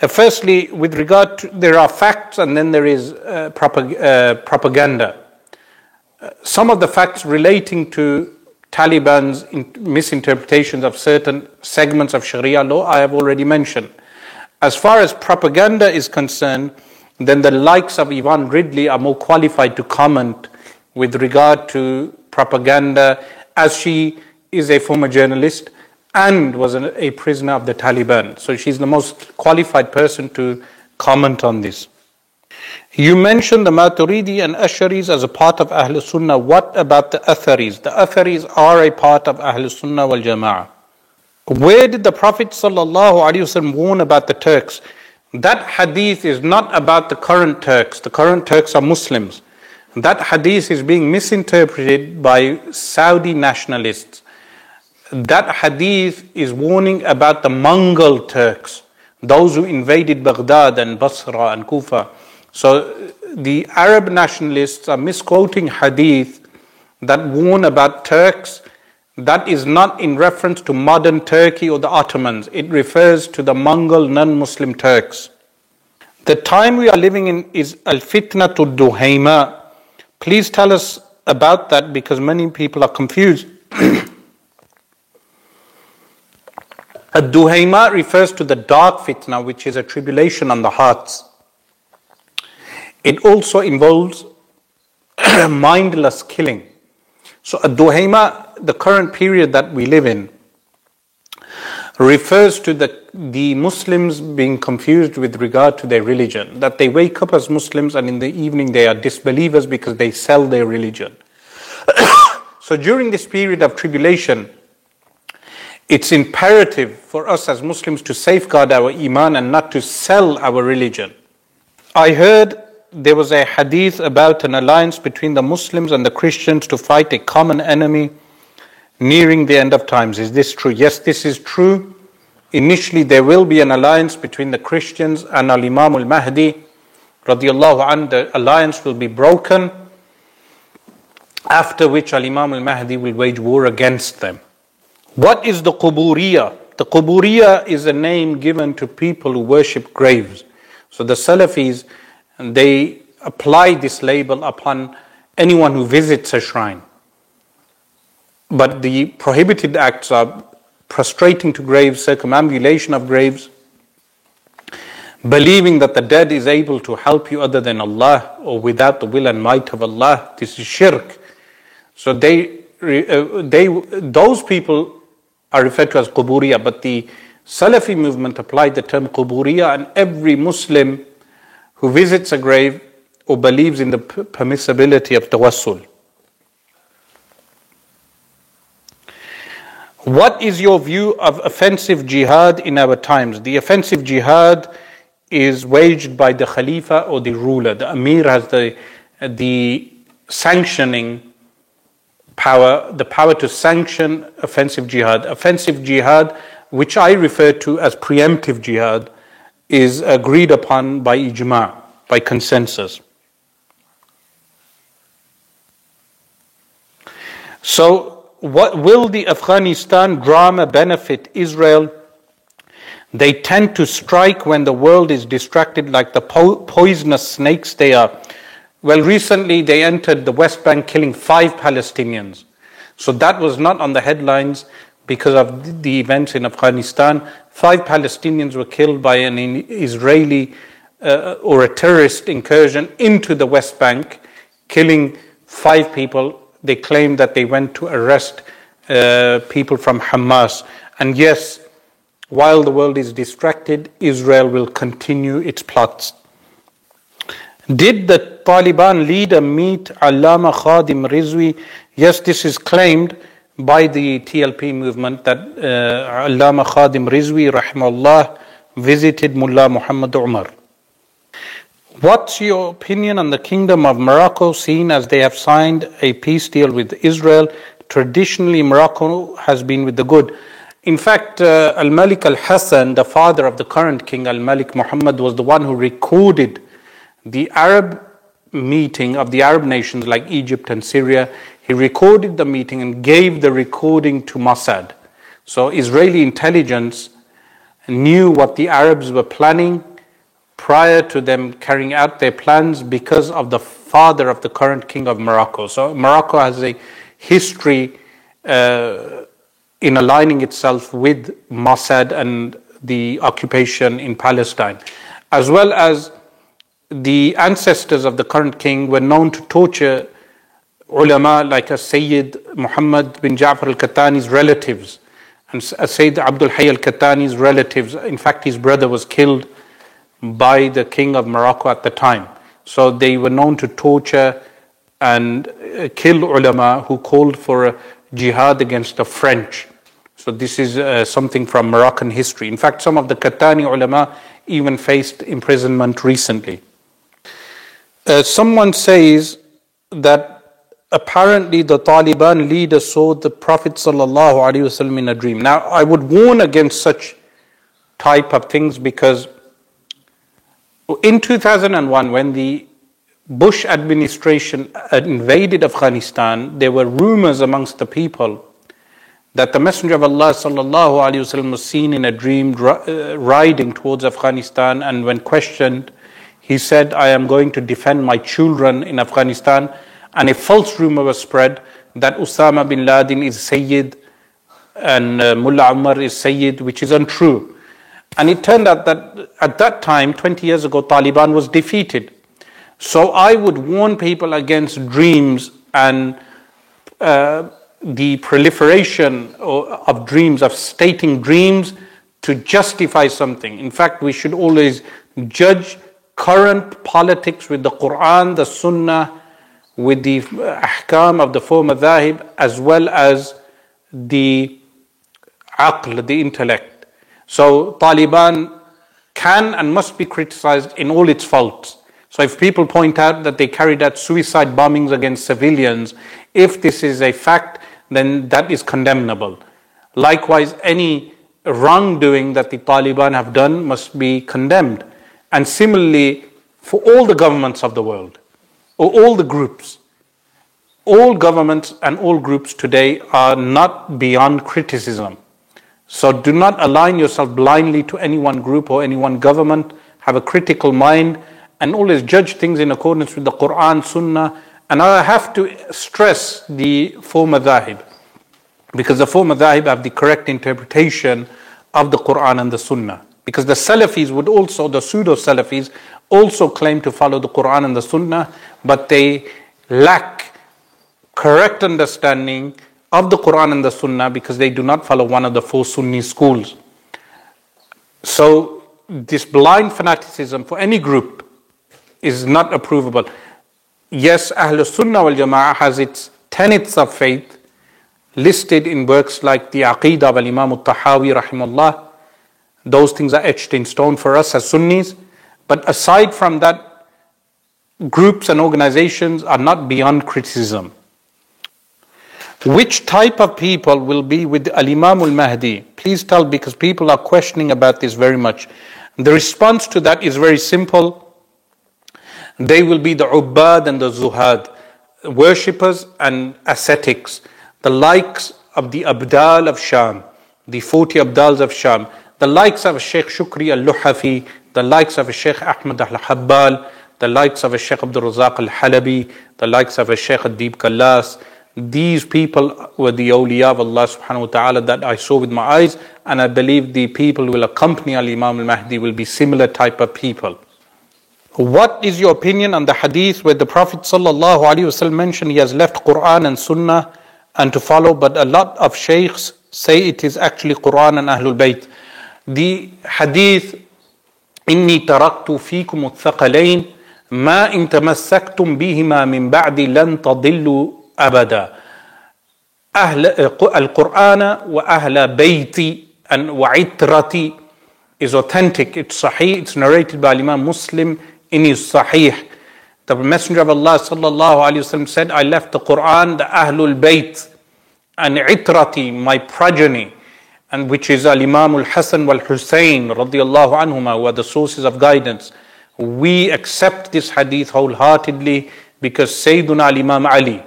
Uh, firstly, with regard to there are facts and then there is uh, propag- uh, propaganda. Uh, some of the facts relating to Taliban's misinterpretations of certain segments of Sharia law I have already mentioned. As far as propaganda is concerned, then the likes of Yvonne Ridley are more qualified to comment with regard to propaganda as she is a former journalist and was a prisoner of the Taliban. So she's the most qualified person to comment on this. You mentioned the Maturidi and Asharis as a part of Ahl Sunnah. What about the Atharis? The Atharis are a part of Ahl Sunnah wal Jama'ah. Where did the Prophet ﷺ warn about the Turks? That hadith is not about the current Turks. The current Turks are Muslims. That hadith is being misinterpreted by Saudi nationalists. That hadith is warning about the Mongol Turks, those who invaded Baghdad and Basra and Kufa. So the Arab nationalists are misquoting hadith that warn about Turks. That is not in reference to modern Turkey or the Ottomans. It refers to the Mongol non-Muslim Turks. The time we are living in is al-fitna to duhayma. Please tell us about that because many people are confused. Ad-duhayma refers to the dark fitna, which is a tribulation on the hearts. It also involves mindless killing. So, Ad-Duhayma, the current period that we live in, refers to the, the Muslims being confused with regard to their religion. That they wake up as Muslims and in the evening they are disbelievers because they sell their religion. so, during this period of tribulation, it's imperative for us as Muslims to safeguard our Iman and not to sell our religion. I heard there was a hadith about an alliance between the Muslims and the Christians to fight a common enemy nearing the end of times. Is this true? Yes, this is true. Initially, there will be an alliance between the Christians and Al Imam al Mahdi. Radiallahu an, the alliance will be broken, after which Al Imam al Mahdi will wage war against them. What is the Quburiya? The Quburiya is a name given to people who worship graves. So the Salafis they apply this label upon anyone who visits a shrine. But the prohibited acts are prostrating to graves, circumambulation of graves, believing that the dead is able to help you other than Allah or without the will and might of Allah. This is shirk. So they, uh, they, those people are referred to as quburiya, but the Salafi movement applied the term quburiya, and every Muslim who visits a grave or believes in the permissibility of tawassul. What is your view of offensive jihad in our times? The offensive jihad is waged by the Khalifa or the ruler. The Amir has the, the sanctioning power, the power to sanction offensive jihad. Offensive jihad, which I refer to as preemptive jihad, is agreed upon by ijma, by consensus. So, what will the Afghanistan drama benefit Israel? They tend to strike when the world is distracted, like the po- poisonous snakes they are. Well, recently they entered the West Bank, killing five Palestinians. So that was not on the headlines because of the events in Afghanistan. Five Palestinians were killed by an Israeli uh, or a terrorist incursion into the West Bank, killing five people. They claim that they went to arrest uh, people from Hamas. And yes, while the world is distracted, Israel will continue its plots. Did the Taliban leader meet Allama Khadim Rizvi? Yes, this is claimed by the TLP movement that uh, Allama Khadim Rizvi rahimahullah visited Mullah Muhammad Umar. What's your opinion on the kingdom of Morocco, seeing as they have signed a peace deal with Israel? Traditionally, Morocco has been with the good. In fact, uh, Al Malik Al Hassan, the father of the current king, Al Malik Muhammad, was the one who recorded the Arab meeting of the Arab nations like Egypt and Syria. He recorded the meeting and gave the recording to Mossad. So, Israeli intelligence knew what the Arabs were planning prior to them carrying out their plans because of the father of the current king of Morocco. So Morocco has a history uh, in aligning itself with Mossad and the occupation in Palestine, as well as the ancestors of the current king were known to torture ulama like a Sayyid Muhammad bin Ja'far al-Kattani's relatives and Sayyid Abdul Hayy al-Kattani's relatives. In fact, his brother was killed by the king of Morocco at the time. So they were known to torture and uh, kill ulama who called for a jihad against the French. So this is uh, something from Moroccan history. In fact, some of the Kattani ulama even faced imprisonment recently. Uh, someone says that apparently the Taliban leader saw the Prophet ﷺ in a dream. Now, I would warn against such type of things because in 2001, when the Bush administration invaded Afghanistan, there were rumors amongst the people that the Messenger of Allah sallallahu was seen in a dream uh, riding towards Afghanistan, and when questioned, he said, "I am going to defend my children in Afghanistan." And a false rumor was spread that Osama bin Laden is Sayyid and uh, Mullah Umar is Sayyid, which is untrue. And it turned out that at that time, 20 years ago, Taliban was defeated. So I would warn people against dreams and uh, the proliferation of dreams, of stating dreams to justify something. In fact, we should always judge current politics with the Quran, the Sunnah, with the ahkam of the four madhahib, as well as the aql, the intellect. So Taliban can and must be criticized in all its faults. So if people point out that they carried out suicide bombings against civilians, if this is a fact, then that is condemnable. Likewise, any wrongdoing that the Taliban have done must be condemned. And similarly, for all the governments of the world, or all the groups, all governments and all groups today are not beyond criticism. So do not align yourself blindly to any one group or any one government. Have a critical mind and always judge things in accordance with the Quran, Sunnah. And I have to stress the four madhahib because the four madhahib have the correct interpretation of the Quran and the Sunnah. Because the Salafis would also, the pseudo Salafis, also claim to follow the Quran and the Sunnah, but they lack correct understanding of the Quran and the Sunnah because they do not follow one of the four Sunni schools. So, this blind fanaticism for any group is not approvable. Yes, Ahl Sunnah wal Jama'ah has its tenets of faith listed in works like the Aqidah of Imam al Tahawi, rahimahullah. Those things are etched in stone for us as Sunnis. But aside from that, groups and organizations are not beyond criticism. Which type of people will be with Al Imam al Mahdi? Please tell because people are questioning about this very much. The response to that is very simple. They will be the Ubbad and the Zuhad, worshippers and ascetics, the likes of the Abdal of Sham, the 40 Abdals of Sham, the likes of Sheikh Shukri al Luhafi, the likes of Sheikh Ahmad al Habbal, the likes of Sheikh Abdul Razak al Halabi, the likes of Sheikh Adib Kallas, these people were the awliya of Allah subhanahu wa ta'ala that I saw with my eyes, and I believe the people will accompany Al Imam al Mahdi will be similar type of people. What is your opinion on the hadith where the Prophet ﷺ mentioned he has left Quran and Sunnah and to follow, but a lot of sheikhs say it is actually Quran and Ahlul Bayt. The hadith, إني تركت فيكم الثقلين ما إن تمسكتم بهما من بعد لن تضلوا أبدا أهل القرآن وأهل بيتي وعترتي is authentic, it's sahih, it's narrated by Imam Muslim in his Sahih. The Messenger of Allah sallallahu alaihi wasallam said, I left the Quran, the Ahlul Bayt, and Itrati, my progeny, and which is Al Imam al Hasan wal Hussein radiallahu anhuma, were the sources of guidance. We accept this hadith wholeheartedly because Sayyiduna al Imam Ali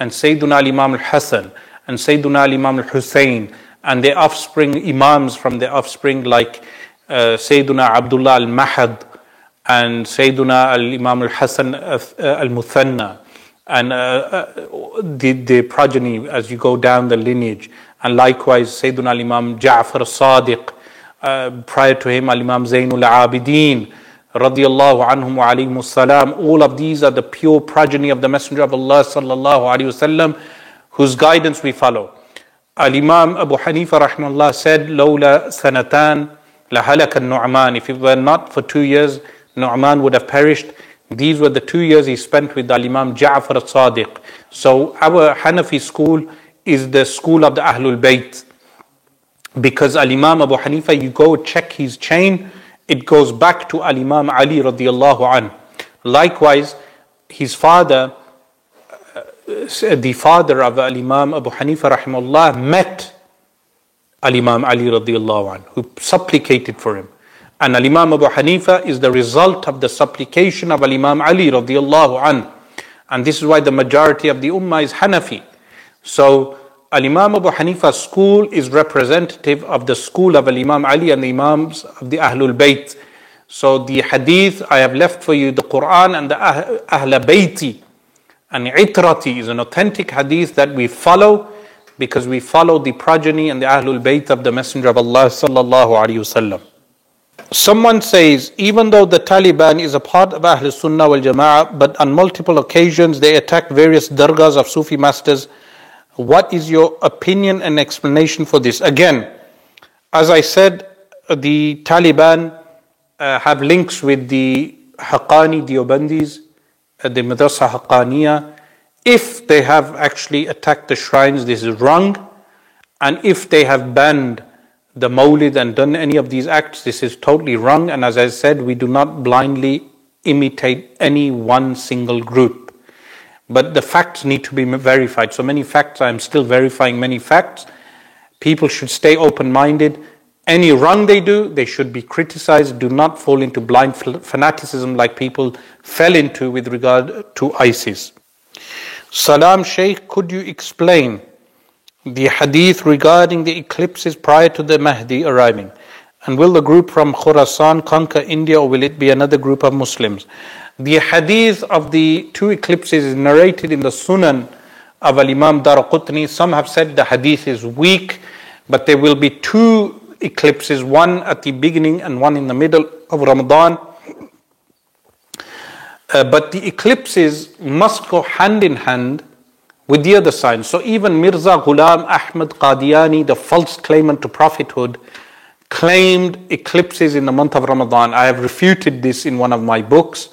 and Sayyiduna al Imam al Hasan and Sayyiduna al Imam al Hussein and their offspring, Imams from their offspring like uh, Sayyiduna Abdullah al Mahad and Sayyiduna al Imam al Hasan uh, al Muthanna and uh, uh, the, the progeny as you go down the lineage. And likewise, Sayyiduna al Imam Ja'far al Sadiq, uh, prior to him, Al Imam Zainul Abidin, radiallahu anhum wa salam. All of these are the pure progeny of the Messenger of Allah sallallahu alayhi wasallam, whose guidance we follow. Al Imam Abu Hanifa rahimahullah said, Lawla sanatan lahalak al Nu'man. If it were not for two years, Nu'man would have perished. These were the two years he spent with Al Imam Ja'far al Sadiq. So our Hanafi school is the school of the Ahlul Bayt. Because Al Imam Abu Hanifa, you go check his chain, it goes back to Al Imam Ali radiallahu an. Likewise, his father, uh, the father of Al Imam Abu Hanifa rahimahullah, met Al Imam Ali radiallahu an, who supplicated for him. And Al Imam Abu Hanifa is the result of the supplication of Al Imam Ali radiallahu an. And this is why the majority of the Ummah is Hanafi. So Al Imam Abu Hanifa's school is representative of the school of Al Imam Ali and the Imams of the Ahlul Bayt. So the hadith I have left for you, the Quran and the Ahl Bayti and Itrati is an authentic hadith that we follow because we follow the progeny and the Ahlul Bayt of the Messenger of Allah sallallahu alaihi wasallam. Someone says, even though the Taliban is a part of Ahl Sunnah wal Jama'ah, but on multiple occasions they attack various dargahs of Sufi masters. What is your opinion and explanation for this? Again, as I said, the Taliban uh, have links with the Haqqani Deobandis, uh, the Madrasa Haqqaniya. If they have actually attacked the shrines, this is wrong. And if they have banned the Mawlid and done any of these acts, this is totally wrong. And as I said, we do not blindly imitate any one single group. But the facts need to be verified. So many facts, I'm still verifying many facts. People should stay open minded. Any wrong they do, they should be criticized. Do not fall into blind fanaticism like people fell into with regard to ISIS. Salam Sheikh, could you explain the hadith regarding the eclipses prior to the Mahdi arriving? And will the group from Khurasan conquer India or will it be another group of Muslims? The hadith of the two eclipses is narrated in the Sunan of Al Imam Daraqutni. Some have said the hadith is weak, but there will be two eclipses, one at the beginning and one in the middle of Ramadan. Uh, but the eclipses must go hand in hand with the other signs. So even Mirza Ghulam Ahmad Qadiani, the false claimant to prophethood, claimed eclipses in the month of Ramadan. I have refuted this in one of my books,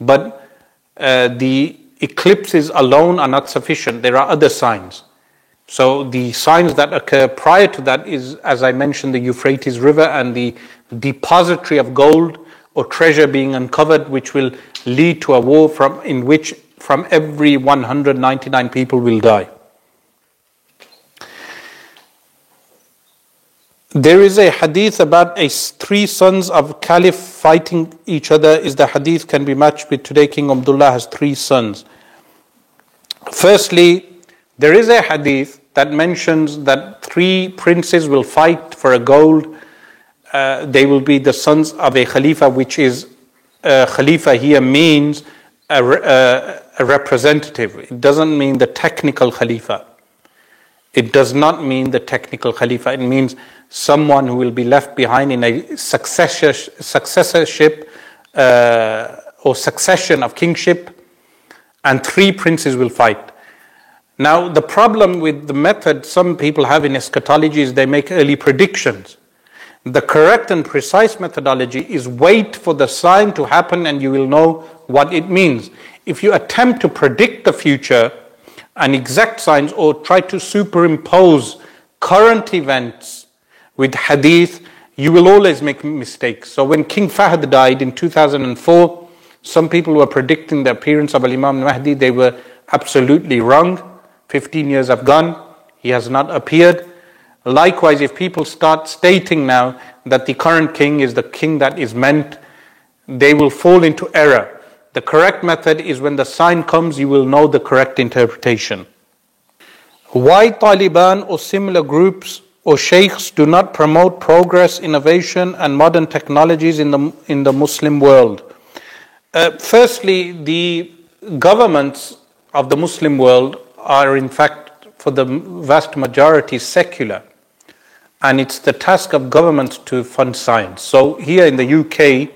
but uh, the eclipses alone are not sufficient. There are other signs. So the signs that occur prior to that is, as I mentioned, the Euphrates River and the depository of gold or treasure being uncovered, which will lead to a war from in which from every 199 people will die. There is a hadith about a three sons of caliph fighting each other. Is the hadith can be matched with today? King Abdullah has three sons. Firstly, there is a hadith that mentions that three princes will fight for a gold. Uh, they will be the sons of a khalifa, which is uh, khalifa here means a, uh, a representative. It doesn't mean the technical khalifa. It does not mean the technical khalifa. It means someone who will be left behind in a successorship uh, or succession of kingship, and three princes will fight. Now, the problem with the method some people have in eschatology is they make early predictions. The correct and precise methodology is wait for the sign to happen and you will know what it means. If you attempt to predict the future and exact signs or try to superimpose current events with hadith, you will always make mistakes. So when King Fahd died in 2004, Some people were predicting the appearance of Imam Mahdi. They were absolutely wrong. 15 years have gone, he has not appeared. Likewise, if people start stating now that the current king is the king that is meant, they will fall into error. The correct method is when the sign comes, you will know the correct interpretation. Why Taliban or similar groups or sheikhs do not promote progress, innovation, and modern technologies in the, in the Muslim world? Uh, firstly, the governments of the Muslim world are, in fact, for the vast majority, secular. And it's the task of governments to fund science. So, here in the UK,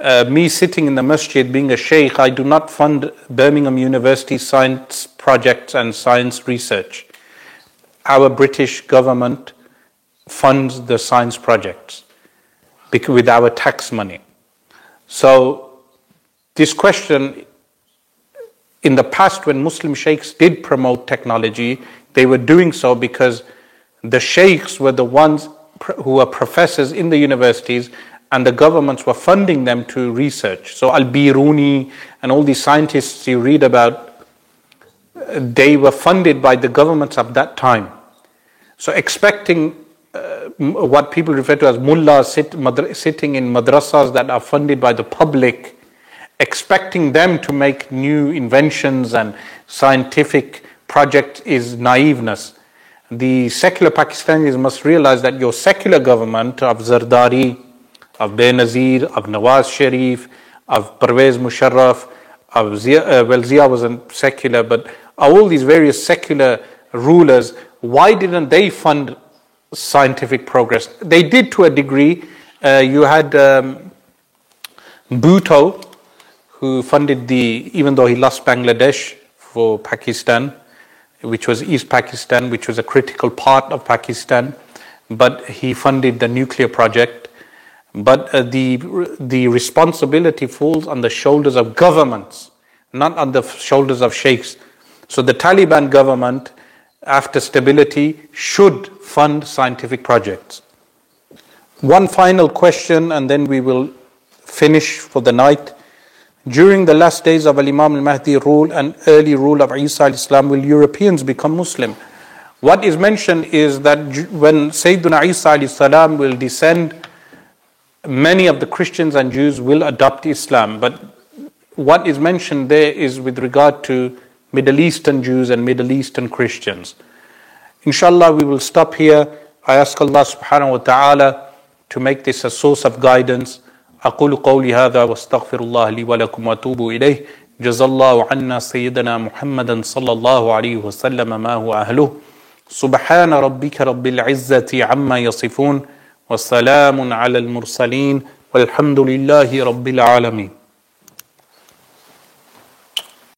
uh, me sitting in the masjid being a sheikh, I do not fund Birmingham University science projects and science research. Our British government funds the science projects with our tax money. So, this question in the past, when Muslim sheikhs did promote technology, they were doing so because the sheikhs were the ones who were professors in the universities and the governments were funding them to research. So Al Biruni and all these scientists you read about, they were funded by the governments of that time. So expecting uh, what people refer to as mullahs sit, madra- sitting in madrasas that are funded by the public, expecting them to make new inventions and scientific projects is naiveness. The secular Pakistanis must realize that your secular government of Zardari, of Benazir, of Nawaz Sharif, of Pervez Musharraf, of Zia, uh, well, Zia wasn't secular, but all these various secular rulers, why didn't they fund scientific progress? They did to a degree. Uh, you had um, Bhutto, who funded the, even though he lost Bangladesh for Pakistan, which was East Pakistan, which was a critical part of Pakistan, but he funded the nuclear project but uh, the, the responsibility falls on the shoulders of governments, not on the shoulders of sheikhs. So the Taliban government, after stability, should fund scientific projects. One final question, and then we will finish for the night. During the last days of Al Imam al Mahdi rule and early rule of Isa al Islam, will Europeans become Muslim? What is mentioned is that when Sayyidina Isa al Salam will descend, many of the Christians and Jews will adopt Islam, but what is mentioned there is with regard to Middle Eastern Jews and Middle Eastern Christians. Inshallah, we will stop here. I ask Allah subhanahu wa ta'ala to make this a source of guidance. أقول قولي هذا واستغفر الله لي ولكم وأتوب إليه جزا الله عنا سيدنا محمدا صلى الله عليه وسلم ما هو أهله سبحان ربك رب العزة عما يصفون وسلام على المرسلين والحمد لله رب العالمين